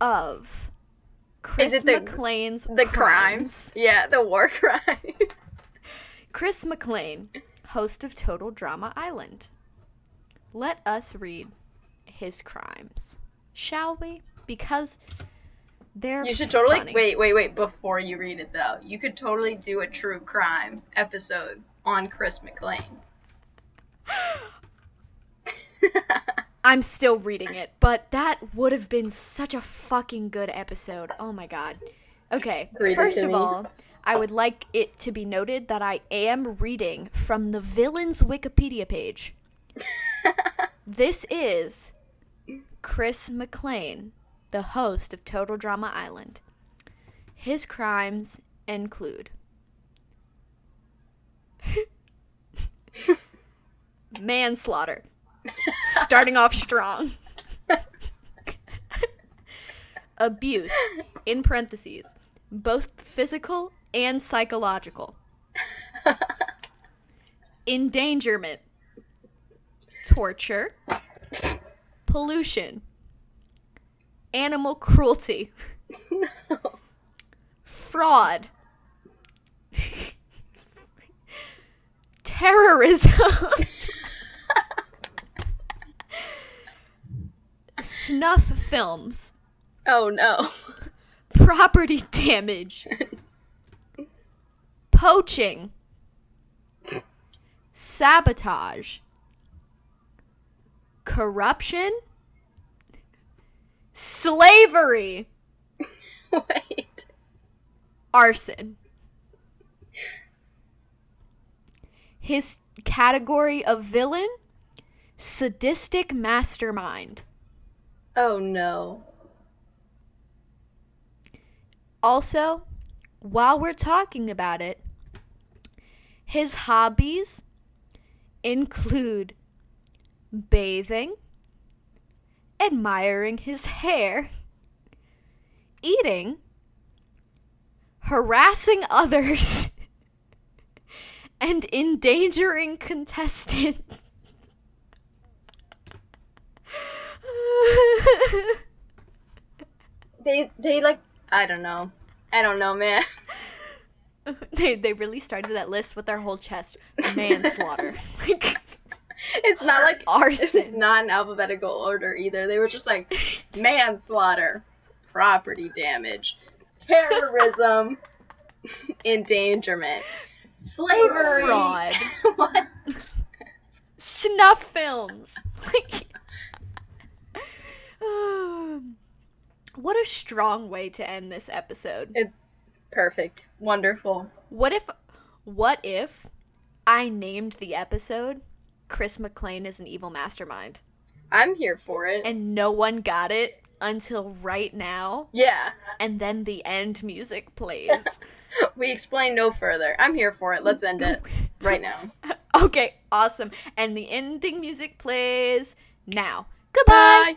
of Chris it the- McLean's The crimes. Yeah, the war crime. Chris McLean, host of Total Drama Island. Let us read his crimes, shall we? Because they're You should totally funny. wait, wait, wait. Before you read it, though, you could totally do a true crime episode on Chris McLean. I'm still reading it, but that would have been such a fucking good episode. Oh my god. Okay, Read first of me. all, I would like it to be noted that I am reading from the villain's Wikipedia page. this is Chris McLean, the host of Total Drama Island. His crimes include manslaughter, starting off strong, abuse, in parentheses, both physical and psychological. Endangerment, torture, pollution, animal cruelty, no. fraud, terrorism, snuff films, Oh no. property damage, poaching, sabotage, corruption, slavery, Wait. arson. His category of villain sadistic mastermind. Oh no. Also, while we're talking about it, his hobbies include bathing, admiring his hair, eating, harassing others, and endangering contestants. They they like I don't know. I don't know, man. they they really started that list with their whole chest manslaughter like It's not like It's arson not in alphabetical order either. They were just like manslaughter, property damage, terrorism, endangerment, slavery, fraud what? snuff films what a strong way to end this episode Perfect. Wonderful. what if what if i named the episode chris mclean is an evil mastermind I'm here for it. and no one got it until right now yeah. and then the end music plays We explain no further. I'm here for it. Let's end it right now. okay, awesome. And the ending music plays now. Goodbye. Bye.